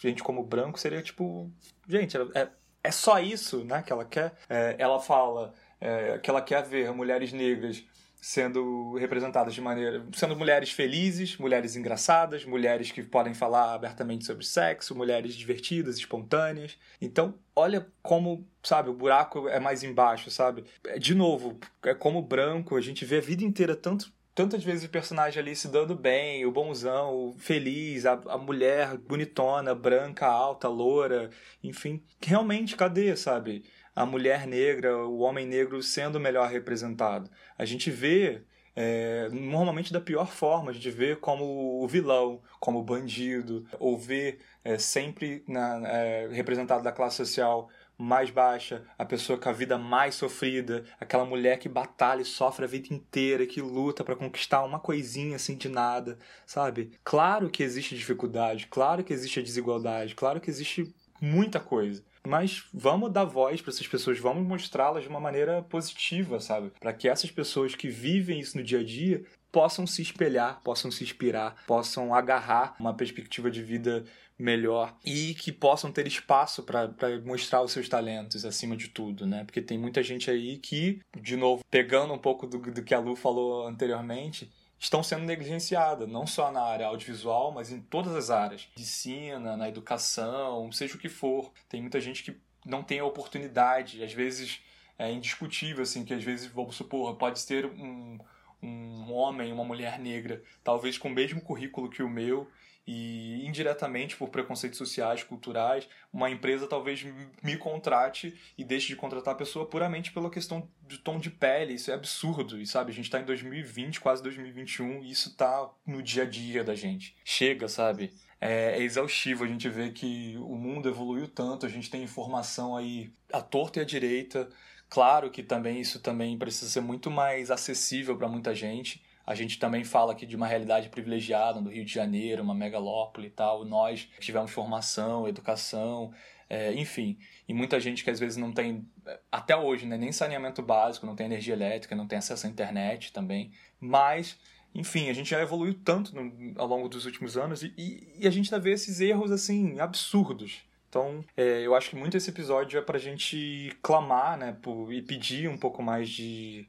gente como branco seria tipo, gente, é, é só isso, né, que ela quer. É, ela fala é, que ela quer ver mulheres negras sendo representadas de maneira. sendo mulheres felizes, mulheres engraçadas, mulheres que podem falar abertamente sobre sexo, mulheres divertidas, espontâneas. Então, olha como, sabe, o buraco é mais embaixo, sabe? De novo, é como branco, a gente vê a vida inteira tanto tantas vezes o personagem ali se dando bem, o bonzão, o feliz, a, a mulher bonitona, branca, alta, loura, enfim. Realmente, cadê, sabe? a mulher negra, o homem negro sendo melhor representado. A gente vê é, normalmente da pior forma, a gente vê como o vilão, como o bandido, ou vê é, sempre na, é, representado da classe social mais baixa, a pessoa com a vida mais sofrida, aquela mulher que batalha e sofre a vida inteira, que luta para conquistar uma coisinha assim de nada, sabe? Claro que existe dificuldade, claro que existe a desigualdade, claro que existe muita coisa mas vamos dar voz para essas pessoas, vamos mostrá-las de uma maneira positiva, sabe? Para que essas pessoas que vivem isso no dia a dia possam se espelhar, possam se inspirar, possam agarrar uma perspectiva de vida melhor e que possam ter espaço para mostrar os seus talentos acima de tudo, né? Porque tem muita gente aí que, de novo, pegando um pouco do, do que a Lu falou anteriormente, estão sendo negligenciadas, não só na área audiovisual, mas em todas as áreas. Medicina, na educação, seja o que for. Tem muita gente que não tem a oportunidade, às vezes é indiscutível, assim, que às vezes, vamos supor, pode ter um, um homem, uma mulher negra, talvez com o mesmo currículo que o meu, e indiretamente por preconceitos sociais, culturais, uma empresa talvez me contrate e deixe de contratar a pessoa puramente pela questão de tom de pele. Isso é absurdo, e sabe? A gente está em 2020, quase 2021, e isso está no dia a dia da gente. Chega, sabe? É, é, exaustivo. A gente vê que o mundo evoluiu tanto, a gente tem informação aí à torta e à direita. Claro que também isso também precisa ser muito mais acessível para muita gente. A gente também fala aqui de uma realidade privilegiada do Rio de Janeiro, uma megalópole e tal. Nós tivemos formação, educação, é, enfim. E muita gente que às vezes não tem, até hoje, né, nem saneamento básico, não tem energia elétrica, não tem acesso à internet também. Mas, enfim, a gente já evoluiu tanto no, ao longo dos últimos anos e, e, e a gente ainda vê esses erros, assim, absurdos. Então, é, eu acho que muito esse episódio é pra gente clamar, né, por, e pedir um pouco mais de,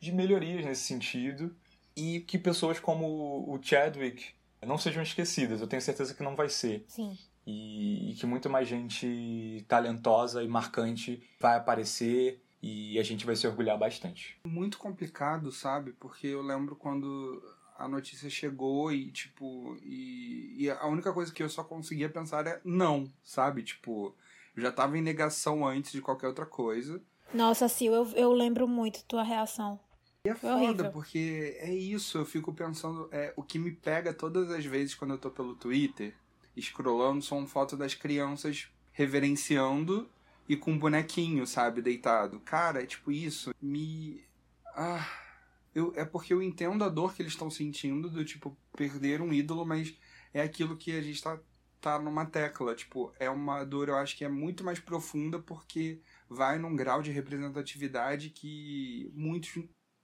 de melhorias nesse sentido e que pessoas como o Chadwick não sejam esquecidas. Eu tenho certeza que não vai ser. Sim. E, e que muito mais gente talentosa e marcante vai aparecer e a gente vai se orgulhar bastante. Muito complicado, sabe? Porque eu lembro quando a notícia chegou e, tipo, e, e, a única coisa que eu só conseguia pensar é não, sabe? Tipo, eu já tava em negação antes de qualquer outra coisa. Nossa, Sil, eu, eu lembro muito tua reação. E é foda, horrível. porque é isso, eu fico pensando, é, o que me pega todas as vezes quando eu tô pelo Twitter, scrollando, são fotos das crianças reverenciando e com um bonequinho, sabe, deitado. Cara, é tipo isso, me. Ah. Eu, é porque eu entendo a dor que eles estão sentindo, do tipo, perder um ídolo, mas é aquilo que a gente tá, tá numa tecla. Tipo, é uma dor, eu acho que é muito mais profunda, porque vai num grau de representatividade que muitos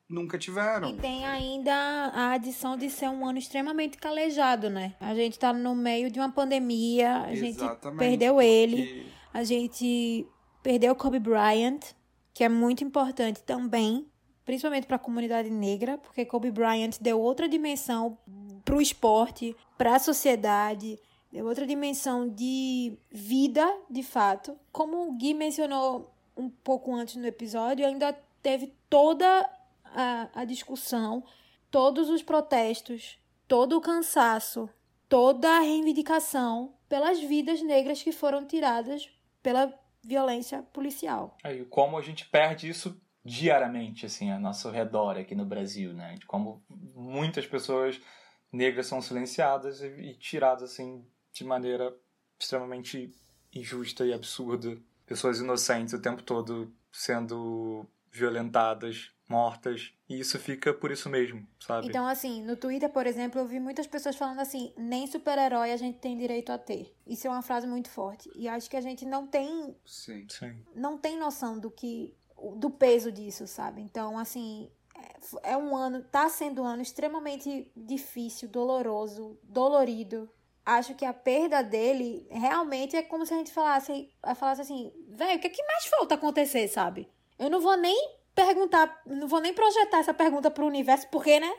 nunca tiveram. E tem ainda a adição de ser um ano extremamente calejado, né? A gente tá no meio de uma pandemia, a gente perdeu porque... ele, a gente perdeu Kobe Bryant, que é muito importante também, principalmente para a comunidade negra, porque Kobe Bryant deu outra dimensão para o esporte, para a sociedade, deu outra dimensão de vida, de fato. Como o Gui mencionou um pouco antes no episódio, ainda teve toda a, a discussão, todos os protestos, todo o cansaço, toda a reivindicação pelas vidas negras que foram tiradas pela violência policial. Aí, como a gente perde isso diariamente, assim, a nosso redor aqui no Brasil, né? Como muitas pessoas negras são silenciadas e, e tiradas, assim, de maneira extremamente injusta e absurda. Pessoas inocentes o tempo todo sendo violentadas, mortas, e isso fica por isso mesmo, sabe? Então, assim, no Twitter, por exemplo, eu vi muitas pessoas falando assim: nem super-herói a gente tem direito a ter. Isso é uma frase muito forte. E acho que a gente não tem. Sim. Sim. Não tem noção do que. do peso disso, sabe? Então, assim. É um ano, tá sendo um ano extremamente difícil, doloroso, dolorido. Acho que a perda dele realmente é como se a gente falasse, falasse assim, velho, o que, é que mais falta acontecer, sabe? Eu não vou nem perguntar, não vou nem projetar essa pergunta pro universo, porque, né?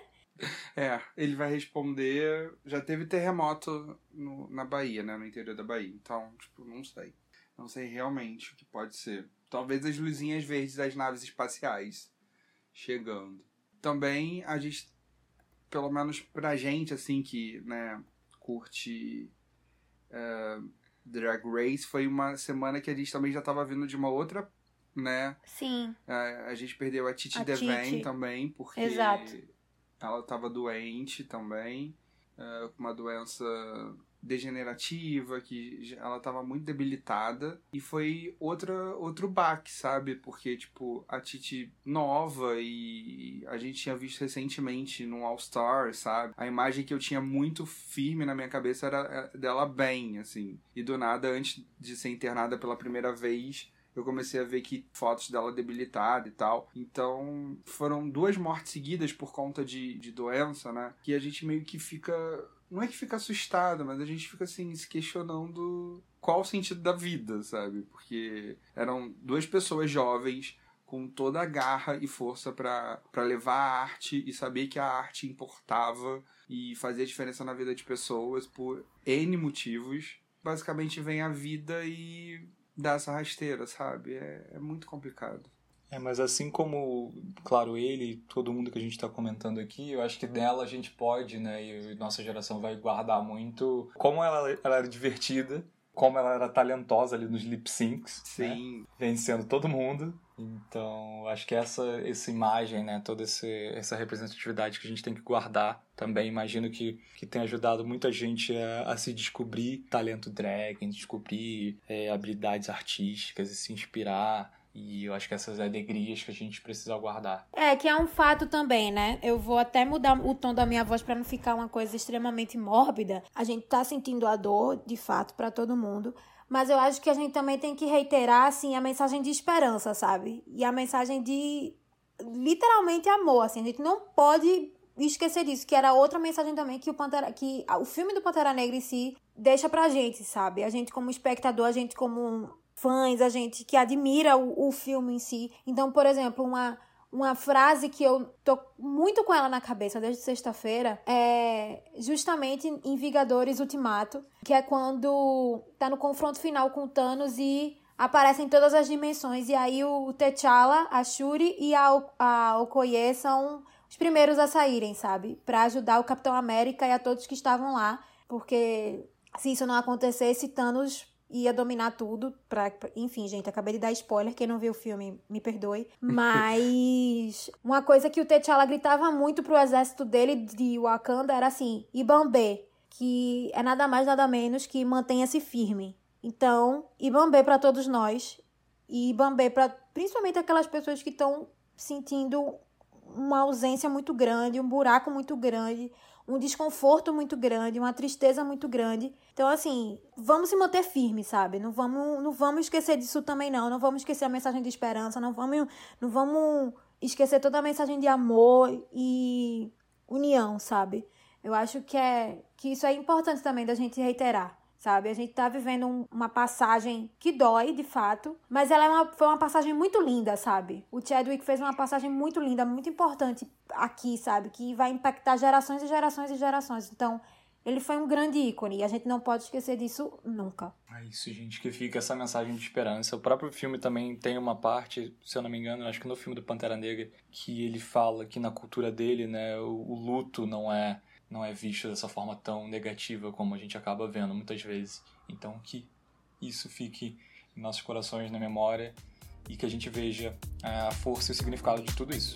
É, ele vai responder. Já teve terremoto no, na Bahia, né? No interior da Bahia. Então, tipo, não sei. Não sei realmente o que pode ser. Talvez as luzinhas verdes das naves espaciais chegando. Também a gente, pelo menos pra gente, assim, que, né, curte uh, Drag Race, foi uma semana que a gente também já tava vindo de uma outra né? Sim. A, a gente perdeu a Titi Devane também, porque Exato. ela estava doente também, uh, com uma doença degenerativa, que ela estava muito debilitada. E foi outra, outro baque, sabe? Porque, tipo, a Titi nova e a gente tinha visto recentemente no All Star, sabe? A imagem que eu tinha muito firme na minha cabeça era dela bem, assim. E do nada, antes de ser internada pela primeira vez, eu comecei a ver que fotos dela debilitada e tal. Então, foram duas mortes seguidas por conta de, de doença, né? Que a gente meio que fica. Não é que fica assustado, mas a gente fica assim, se questionando qual o sentido da vida, sabe? Porque eram duas pessoas jovens com toda a garra e força para levar a arte e saber que a arte importava e fazia diferença na vida de pessoas por N motivos. Basicamente vem a vida e dar essa rasteira, sabe? É, é muito complicado. É, mas assim como, claro, ele e todo mundo que a gente está comentando aqui, eu acho que dela a gente pode, né, e nossa geração vai guardar muito como ela, ela era divertida, como ela era talentosa ali nos lip syncs, né? Sim. Né? vencendo todo mundo. Então, acho que essa, essa imagem, né, toda esse, essa representatividade que a gente tem que guardar também, imagino que, que tem ajudado muita gente a, a se descobrir talento drag, a descobrir é, habilidades artísticas e se inspirar. E eu acho que essas alegrias que a gente precisa guardar. É, que é um fato também, né? Eu vou até mudar o tom da minha voz para não ficar uma coisa extremamente mórbida. A gente tá sentindo a dor, de fato, para todo mundo. Mas eu acho que a gente também tem que reiterar, assim, a mensagem de esperança, sabe? E a mensagem de literalmente amor, assim. A gente não pode esquecer disso, que era outra mensagem também que o Pantera, que o filme do Pantera Negra em si deixa pra gente, sabe? A gente como espectador, a gente como fãs, a gente que admira o, o filme em si. Então, por exemplo, uma uma frase que eu tô muito com ela na cabeça desde sexta-feira é justamente em Vingadores Ultimato, que é quando tá no confronto final com Thanos e aparecem todas as dimensões. E aí o T'Challa, a Shuri e a, a Okoye são os primeiros a saírem, sabe? Para ajudar o Capitão América e a todos que estavam lá. Porque se isso não acontecesse, Thanos ia dominar tudo. Pra, enfim, gente, acabei de dar spoiler. Quem não viu o filme, me perdoe. Mas [LAUGHS] uma coisa que o T'Challa gritava muito pro exército dele de Wakanda era assim: Ibambe, que é nada mais, nada menos que mantenha-se firme. Então, Ibambe para todos nós. E Ibambe para principalmente aquelas pessoas que estão sentindo uma ausência muito grande, um buraco muito grande, um desconforto muito grande, uma tristeza muito grande. Então, assim, vamos se manter firme, sabe? Não vamos, não vamos esquecer disso também, não. Não vamos esquecer a mensagem de esperança, não vamos, não vamos esquecer toda a mensagem de amor e união, sabe? Eu acho que, é, que isso é importante também da gente reiterar sabe? A gente tá vivendo um, uma passagem que dói, de fato, mas ela é uma, foi uma passagem muito linda, sabe? O Chadwick fez uma passagem muito linda, muito importante aqui, sabe? Que vai impactar gerações e gerações e gerações. Então, ele foi um grande ícone e a gente não pode esquecer disso nunca. É isso, gente, que fica essa mensagem de esperança. O próprio filme também tem uma parte, se eu não me engano, acho que no filme do Pantera Negra, que ele fala que na cultura dele, né, o, o luto não é não é visto dessa forma tão negativa como a gente acaba vendo muitas vezes. Então que isso fique em nossos corações, na memória e que a gente veja é, a força e o significado de tudo isso.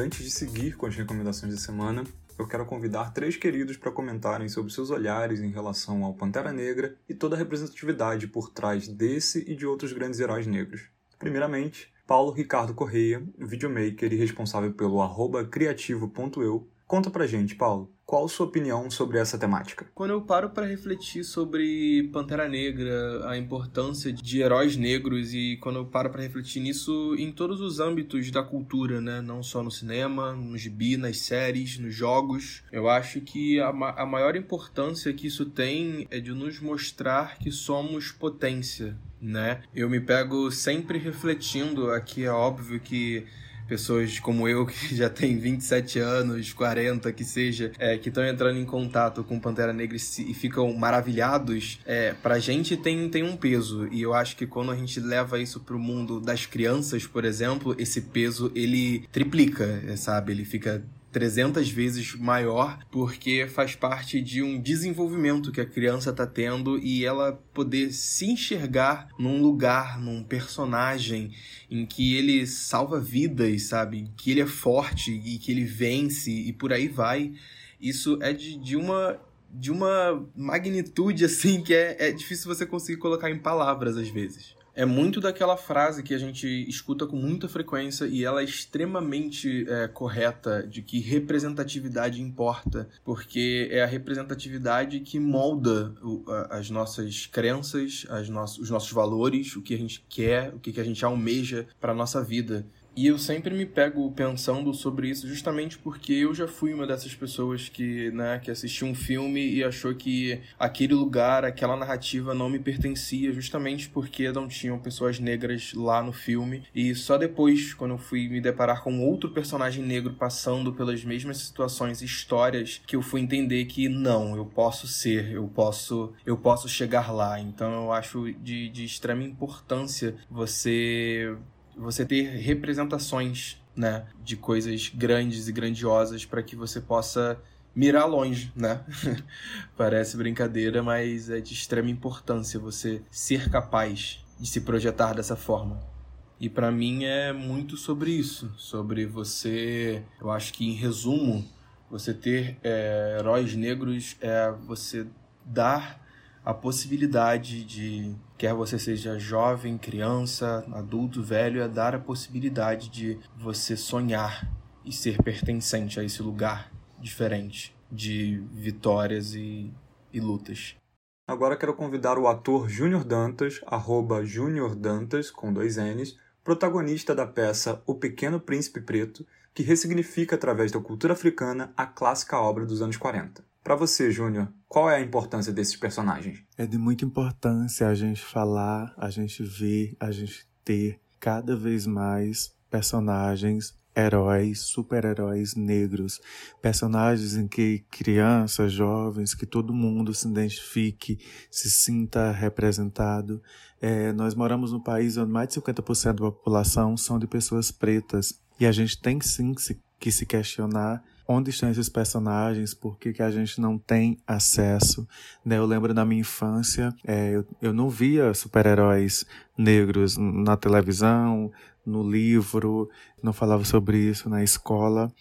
Antes de seguir com as recomendações da semana, eu quero convidar três queridos para comentarem sobre seus olhares em relação ao Pantera Negra e toda a representatividade por trás desse e de outros grandes heróis negros. Primeiramente, Paulo Ricardo Correia, videomaker e responsável pelo criativo.eu. Conta pra gente, Paulo, qual sua opinião sobre essa temática? Quando eu paro para refletir sobre Pantera Negra, a importância de heróis negros e quando eu paro para refletir nisso em todos os âmbitos da cultura, né, não só no cinema, no gibi, nas séries, nos jogos, eu acho que a, ma a maior importância que isso tem é de nos mostrar que somos potência, né? Eu me pego sempre refletindo aqui é óbvio que pessoas como eu, [LAUGHS] que já tem 27 anos, 40, que seja, é, que estão entrando em contato com Pantera Negra e, ficam maravilhados, é, pra gente tem, tem um peso. E eu acho que quando a gente leva isso pro mundo das crianças, por exemplo, esse peso ele triplica, sabe? Ele fica 300 vezes maior, porque faz parte de um desenvolvimento que a criança está tendo e ela poder se enxergar num lugar, num personagem em que ele salva vidas, sabe? Que ele é forte e que ele vence e por aí vai. Isso é de, de uma de uma magnitude assim que é, é difícil você conseguir colocar em palavras às vezes é muito daquela frase que a gente escuta com muita frequência e ela é extremamente é, correta de que representatividade importa, porque é a representatividade que molda o, a, as nossas crenças, as no os nossos valores, o que a gente quer, o que, que a gente almeja para nossa vida. E eu sempre me pego pensando sobre isso justamente porque eu já fui uma dessas pessoas que, né, que assistiu um filme e achou que aquele lugar, aquela narrativa não me pertencia justamente porque não tinham pessoas negras lá no filme. E só depois, quando eu fui me deparar com outro personagem negro passando pelas mesmas situações e histórias, que eu fui entender que não, eu posso ser, eu posso, eu posso chegar lá. Então eu acho de, de extrema importância você você ter representações, né, de coisas grandes e grandiosas para que você possa mirar longe, né? [LAUGHS] Parece brincadeira, mas é de extrema importância você ser capaz de se projetar dessa forma. E para mim é muito sobre isso, sobre você, eu acho que em resumo, você ter é, heróis negros é você dar a possibilidade de, quer você seja jovem, criança, adulto, velho, é dar a possibilidade de você sonhar e ser pertencente a esse lugar diferente de vitórias e, e lutas. Agora quero convidar o ator Júnior Dantas, arroba Júnior Dantas, com dois N's, protagonista da peça O Pequeno Príncipe Preto, que ressignifica através da cultura africana a clássica obra dos anos 40. Para você, Júnior, qual é a importância desses personagens? É de muita importância a gente falar, a gente ver, a gente ter cada vez mais personagens, heróis, super-heróis negros, personagens em que crianças, jovens, que todo mundo se identifique, se sinta representado. É, nós moramos num país onde mais de 50% da população são de pessoas pretas e a gente tem sim que se questionar onde estão esses personagens, por que, que a gente não tem acesso. Né? Eu lembro da minha infância, é, eu, eu não via super-heróis negros na televisão, no livro, não falava sobre isso na escola.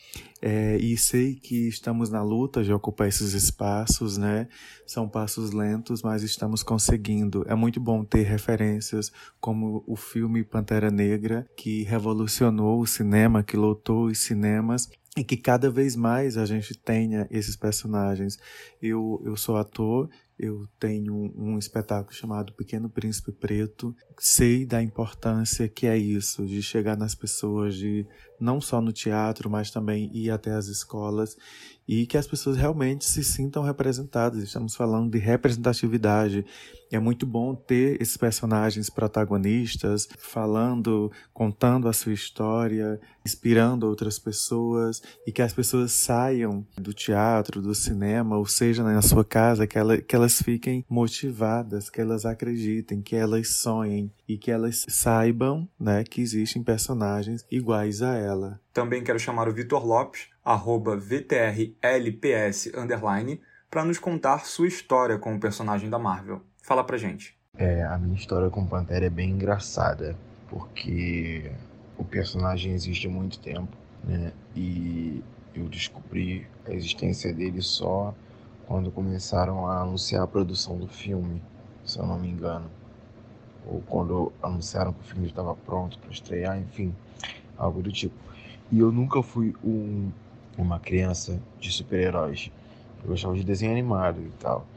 É, e sei que estamos na luta de ocupar esses espaços, né? São passos lentos, mas estamos conseguindo. É muito bom ter referências como o filme Pantera Negra, que revolucionou o cinema, que lotou os cinemas e que cada vez mais a gente tenha esses personagens. Eu, eu sou ator, eu tenho um, um espetáculo chamado Pequeno Príncipe Preto. Sei da importância que é isso, de chegar nas pessoas, de não só no teatro, mas também ir até as escolas e que as pessoas realmente se sintam representadas. Estamos falando de representatividade. É muito bom ter esses personagens protagonistas falando, contando a sua história, inspirando outras pessoas e que as pessoas saiam do teatro, do cinema, ou seja, na sua casa, que, ela, que elas fiquem motivadas, que elas acreditem, que elas sonhem e que elas saibam né, que existem personagens iguais a ela. Também quero chamar o Vitor Lopes, arroba VTRLPS, para nos contar sua história com o personagem da Marvel. Fala pra gente. É, a minha história com Pantera é bem engraçada, porque o personagem existe há muito tempo. né? E eu descobri a existência dele só quando começaram a anunciar a produção do filme, se eu não me engano. Ou quando anunciaram que o filme estava pronto para estrear, enfim, algo do tipo. E eu nunca fui um, uma criança de super-heróis. Eu gostava de desenho animado e tal.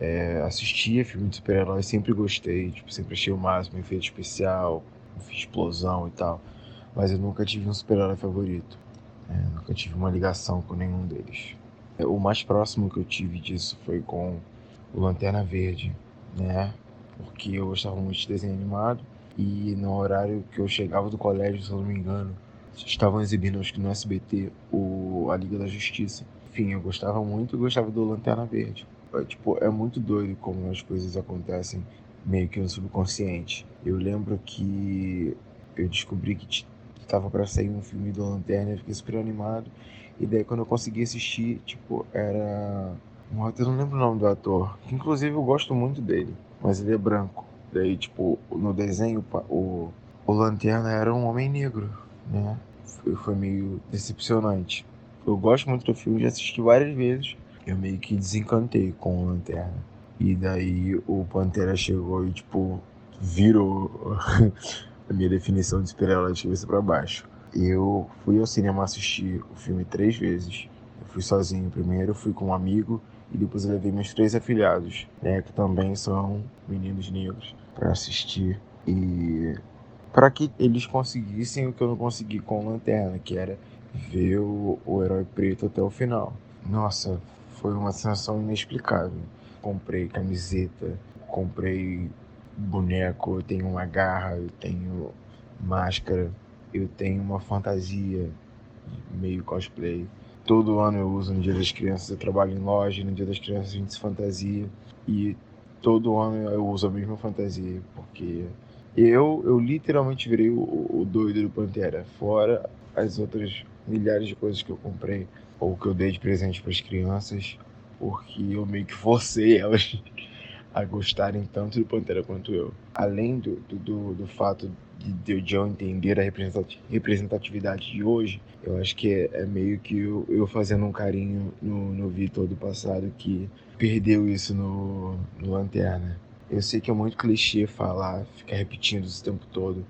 É, assistia filme de super-heróis, sempre gostei, tipo, sempre achei o máximo, efeito especial, explosão e tal. Mas eu nunca tive um super-herói favorito. É, nunca tive uma ligação com nenhum deles. É, o mais próximo que eu tive disso foi com o Lanterna Verde, né? Porque eu gostava muito de desenho animado e no horário que eu chegava do colégio, se eu não me engano, estavam exibindo, acho que no SBT, o, a Liga da Justiça. Enfim, eu gostava muito e gostava do Lanterna Verde. É, tipo, é muito doido como as coisas acontecem meio que no subconsciente. Eu lembro que eu descobri que estava para sair um filme do Lanterna, eu fiquei super animado. E daí quando eu consegui assistir, tipo, era. Eu não lembro o nome do ator. Que inclusive eu gosto muito dele. Mas ele é branco. Daí, tipo, no desenho, o, o Lanterna era um homem negro, né? Foi, foi meio decepcionante. Eu gosto muito do filme, já assisti várias vezes. Eu meio que desencantei com o Lanterna. E daí o Pantera chegou e, tipo, virou [LAUGHS] a minha definição de super-herói de cabeça pra baixo. Eu fui ao cinema assistir o filme três vezes. Eu fui sozinho primeiro, fui com um amigo e depois eu levei meus três afilhados, né, que também são meninos negros, para assistir e para que eles conseguissem o que eu não consegui com Lanterna, que era ver o, o herói preto até o final. Nossa, foi uma sensação inexplicável. Comprei camiseta, comprei boneco, eu tenho uma garra, eu tenho máscara, eu tenho uma fantasia meio cosplay. Todo ano eu uso no Dia das Crianças, eu trabalho em loja, no Dia das Crianças a gente se fantasia e todo ano eu uso a mesma fantasia, porque eu, eu literalmente virei o, o doido do Pantera, fora as outras milhares de coisas que eu comprei ou que eu dei de presente para as crianças, porque eu meio que forcei elas [LAUGHS] a gostarem tanto do Pantera quanto eu. Além do, do, do fato de, de eu entender a representatividade de hoje, eu acho que é, é meio que eu, eu, fazendo um carinho no, no Vitor do passado que perdeu isso no, no Lanterna. Eu sei que é muito clichê falar, ficar repetindo isso o tempo todo,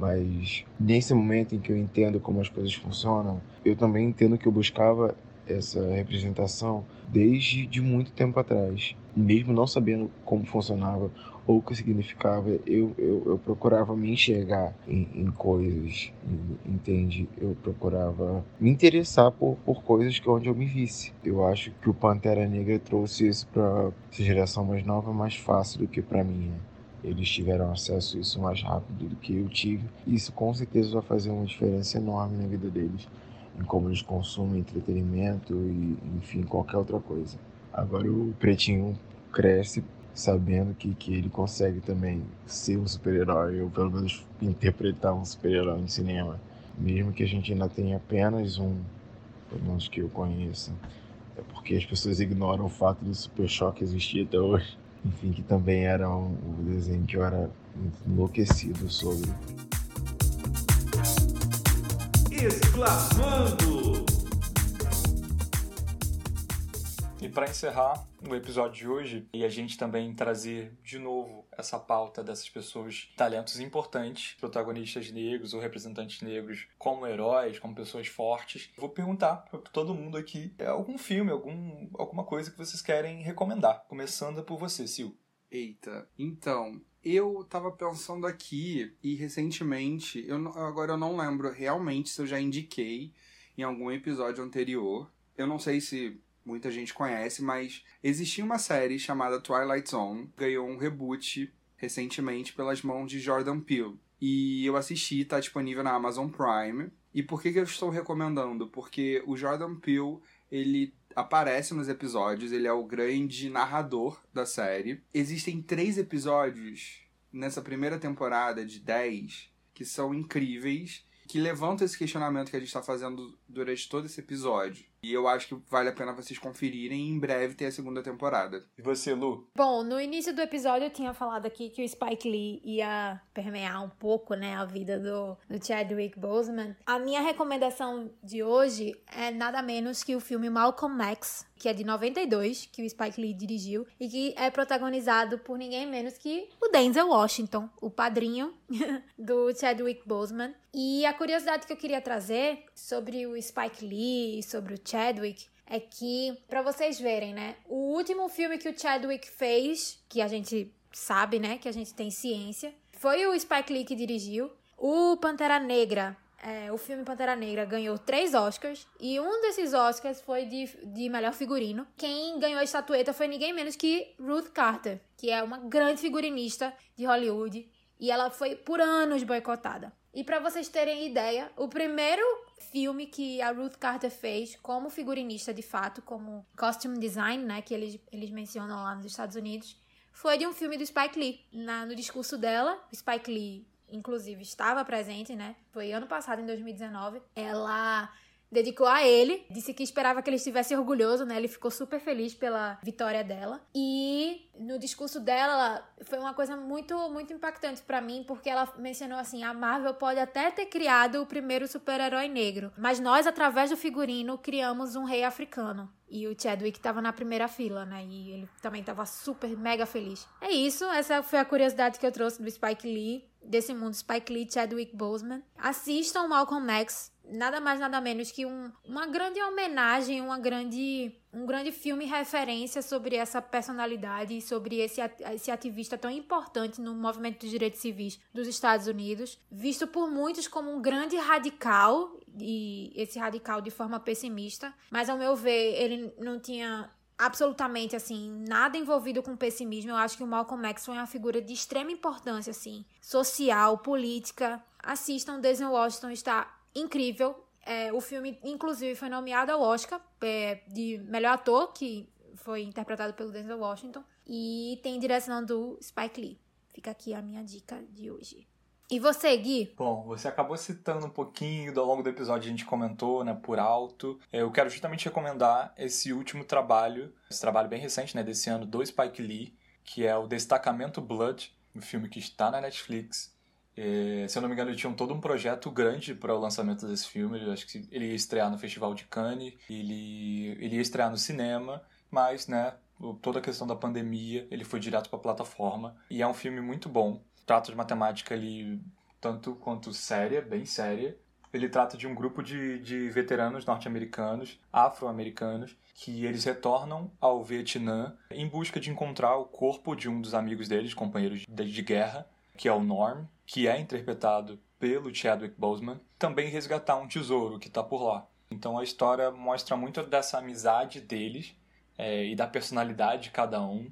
mas nesse momento em que eu entendo como as coisas funcionam, eu também entendo que eu buscava essa representação desde de muito tempo atrás. Mesmo não sabendo como funcionava ou o que significava, eu, eu, eu procurava me enxergar em, em coisas, entende? Eu procurava me interessar por, por coisas que onde eu me visse. Eu acho que o Pantera Negra trouxe isso para essa geração mais nova mais fácil do que para mim. Eles tiveram acesso a isso mais rápido do que eu tive. Isso com certeza vai fazer uma diferença enorme na vida deles em como eles consumem entretenimento e, enfim, qualquer outra coisa. Agora o Pretinho cresce sabendo que, que ele consegue também ser um super-herói, ou pelo menos interpretar um super-herói no cinema. Mesmo que a gente ainda tenha apenas um, pelo menos que eu conheça. É porque as pessoas ignoram o fato do Super Choque existir até hoje. Enfim, que também era um, desenho que eu era enlouquecido sobre. Exclamando! E para encerrar o episódio de hoje, e a gente também trazer de novo essa pauta dessas pessoas, talentos importantes, protagonistas negros ou representantes negros, como heróis, como pessoas fortes, vou perguntar para todo mundo aqui é algum filme, algum, alguma coisa que vocês querem recomendar. Começando por você, Sil. Eita, então, eu tava pensando aqui e recentemente, eu agora eu não lembro realmente se eu já indiquei em algum episódio anterior. Eu não sei se muita gente conhece, mas existia uma série chamada Twilight Zone, ganhou um reboot recentemente pelas mãos de Jordan Peele. E eu assisti, tá disponível na Amazon Prime. E por que, que eu estou recomendando? Porque o Jordan Peele, ele aparece nos episódios, ele é o grande narrador da série. Existem três episódios nessa primeira temporada de 10 que são incríveis, que levantam esse questionamento que a gente está fazendo durante todo esse episódio. E eu acho que vale a pena vocês conferirem e em breve ter a segunda temporada. E você, Lu? Bom, no início do episódio eu tinha falado aqui que o Spike Lee ia permear um pouco, né, a vida do, do Chadwick Boseman. A minha recomendação de hoje é nada menos que o filme Malcolm X, que é de 92, que o Spike Lee dirigiu, e que é protagonizado por ninguém menos que o Denzel Washington, o padrinho [LAUGHS] do Chadwick Boseman. E a curiosidade que eu queria trazer sobre o Spike Lee e sobre o Chadwick é que, para vocês verem, né, o último filme que o Chadwick fez, que a gente sabe, né, que a gente tem ciência, foi o Spike Lee que dirigiu. O Pantera Negra é, o filme Pantera Negra ganhou três Oscars e um desses Oscars foi de, de melhor figurino. Quem ganhou a estatueta foi ninguém menos que Ruth Carter, que é uma grande figurinista de Hollywood e ela foi por anos boicotada. E para vocês terem ideia, o primeiro filme que a Ruth Carter fez como figurinista de fato, como costume design, né, que eles, eles mencionam lá nos Estados Unidos, foi de um filme do Spike Lee. Na, no discurso dela, Spike Lee inclusive estava presente, né? Foi ano passado, em 2019. Ela dedicou a ele, disse que esperava que ele estivesse orgulhoso, né? Ele ficou super feliz pela vitória dela. E no discurso dela foi uma coisa muito muito impactante para mim, porque ela mencionou assim: "A Marvel pode até ter criado o primeiro super-herói negro, mas nós através do figurino criamos um rei africano". E o Chadwick estava na primeira fila, né? E ele também estava super mega feliz. É isso, essa foi a curiosidade que eu trouxe do Spike Lee, desse mundo Spike Lee, Chadwick Boseman. Assistam Malcolm X, nada mais nada menos que um, uma grande homenagem, uma grande um grande filme referência sobre essa personalidade sobre esse, esse ativista tão importante no movimento dos direitos civis dos Estados Unidos, visto por muitos como um grande radical e esse radical de forma pessimista, mas ao meu ver ele não tinha absolutamente assim nada envolvido com pessimismo. Eu acho que o Malcolm X foi uma figura de extrema importância assim, social, política. Assistam, Denzel Washington está incrível. É, o filme, inclusive, foi nomeado ao Oscar é, de melhor ator, que foi interpretado pelo Denzel Washington. E tem direção do Spike Lee. Fica aqui a minha dica de hoje. E você, Gui? Bom, você acabou citando um pouquinho, ao longo do episódio a gente comentou, né, por alto. Eu quero justamente recomendar esse último trabalho, esse trabalho bem recente, né, desse ano, do Spike Lee, que é o Destacamento Blood, um filme que está na Netflix é, se eu não me engano, eles tinham todo um projeto grande para o lançamento desse filme. Eu acho que ele ia estrear no Festival de Cannes, ele, ele ia estrear no cinema, mas, né, toda a questão da pandemia, ele foi direto para a plataforma. E é um filme muito bom. Trata de matemática ali, tanto quanto séria, bem séria. Ele trata de um grupo de, de veteranos norte-americanos, afro-americanos, que eles retornam ao Vietnã em busca de encontrar o corpo de um dos amigos deles, companheiros de, de guerra, que é o Norm, que é interpretado pelo Chadwick Boseman, também resgatar um tesouro que está por lá. Então a história mostra muito dessa amizade deles é, e da personalidade de cada um,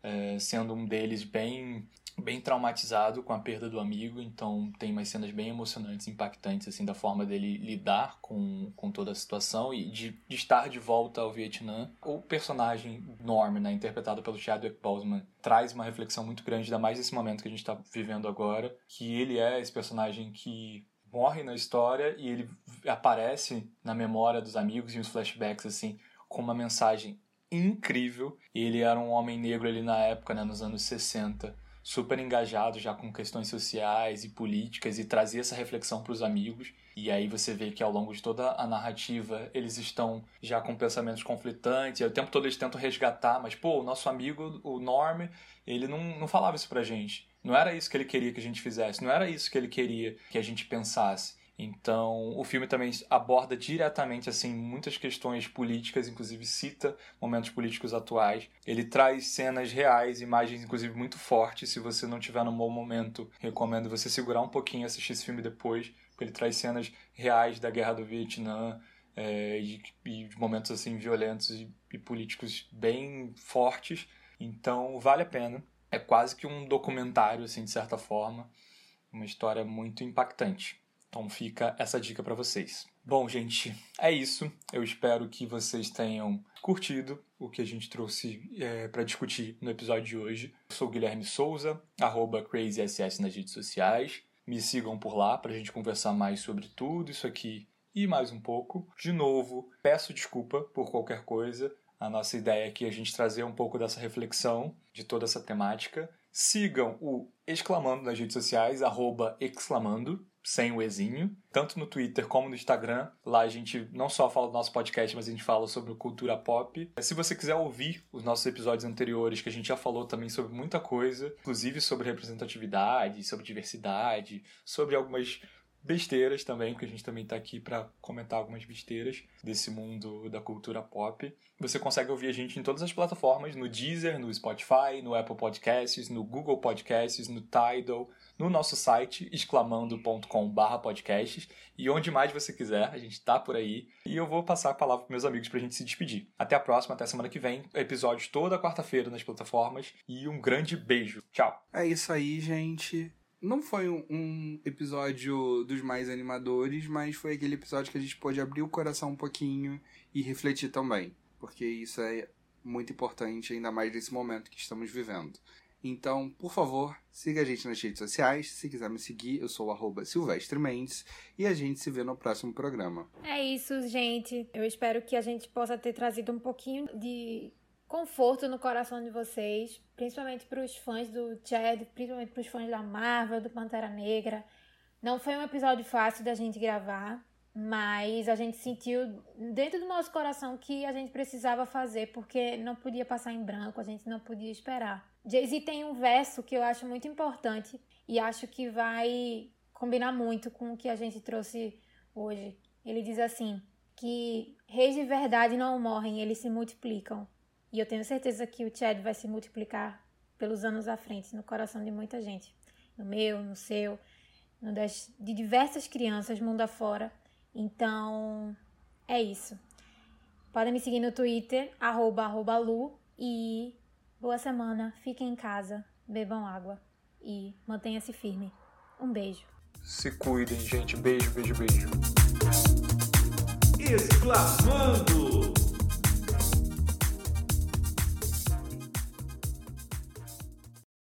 é, sendo um deles bem bem traumatizado com a perda do amigo, então tem umas cenas bem emocionantes, impactantes, assim, da forma dele lidar com, com toda a situação e de, de estar de volta ao Vietnã. O personagem Norm, né, interpretado pelo Chadwick Boseman, traz uma reflexão muito grande, ainda mais nesse momento que a gente está vivendo agora, que ele é esse personagem que morre na história e ele aparece na memória dos amigos e os flashbacks, assim, com uma mensagem incrível. Ele era um homem negro ali na época, né, nos anos 60, super engajado já com questões sociais e políticas e trazia essa reflexão para os amigos. E aí você vê que ao longo de toda a narrativa eles estão já com pensamentos conflitantes, e o tempo todo eles tentam resgatar, mas pô, o nosso amigo, o Norm, ele não, não falava isso pra gente. Não era isso que ele queria que a gente fizesse, não era isso que ele queria que a gente pensasse. Então, o filme também aborda diretamente assim muitas questões políticas, inclusive cita momentos políticos atuais. Ele traz cenas reais, imagens inclusive muito fortes. Se você não tiver num bom momento, recomendo você segurar um pouquinho e assistir esse filme depois, porque ele traz cenas reais da guerra do Vietnã é, e, e, momentos assim violentos e, e políticos bem fortes. Então, vale a pena. É quase que um documentário assim de certa forma, uma história muito impactante. Então fica essa dica para vocês. Bom, gente, é isso. Eu espero que vocês tenham curtido o que a gente trouxe é, para discutir no episódio de hoje. Eu sou Guilherme Souza, arroba CrazySS nas redes sociais. Me sigam por lá para a gente conversar mais sobre tudo isso aqui e mais um pouco. De novo, peço desculpa por qualquer coisa. A nossa ideia aqui é a gente trazer um pouco dessa reflexão de toda essa temática. Sigam o Exclamando nas redes sociais, arroba exclamando, sem o Ezinho, tanto no Twitter como no Instagram. Lá a gente não só fala do nosso podcast, mas a gente fala sobre cultura pop. Se você quiser ouvir os nossos episódios anteriores, que a gente já falou também sobre muita coisa, inclusive sobre representatividade, sobre diversidade, sobre algumas besteiras também, porque a gente também está aqui para comentar algumas besteiras desse mundo da cultura pop. Você consegue ouvir a gente em todas as plataformas, no Deezer, no Spotify, no Apple Podcasts, no Google Podcasts, no Tidal, no nosso site exclamando.com/podcasts e onde mais você quiser, a gente está por aí. E eu vou passar a palavra para meus amigos para a gente se despedir. Até a próxima, até semana que vem. Episódios toda quarta-feira nas plataformas e um grande beijo. Tchau. É isso aí, gente. Não foi um, episódio dos mais animadores, mas foi aquele episódio que a gente pôde abrir o coração um pouquinho e refletir também. Porque isso é muito importante, ainda mais nesse momento que estamos vivendo. Então, por favor, siga a gente nas redes sociais. Se quiser me seguir, eu sou o Silvestre Mendes e a gente se vê no próximo programa. É isso, gente. Eu espero que a gente possa ter trazido um pouquinho de conforto no coração de vocês, principalmente para os fãs do Chad, principalmente para os fãs da Marvel, do Pantera Negra. Não foi um episódio fácil da gente gravar, mas a gente sentiu dentro do nosso coração que a gente precisava fazer porque não podia passar em branco, a gente não podia esperar. Jay-Z tem um verso que eu acho muito importante e acho que vai combinar muito com o que a gente trouxe hoje. Ele diz assim: que reis de verdade não morrem, eles se multiplicam. E eu tenho certeza que o Chad vai se multiplicar pelos anos à frente no coração de muita gente. No meu, no seu, no das, de diversas crianças mundo afora. Então, é isso. Podem me seguir no Twitter, arroba, arroba Lu. E boa semana, fiquem em casa, bebam água e mantenha-se firme. Um beijo. Se cuidem, gente. Beijo, beijo, beijo. Exclamando!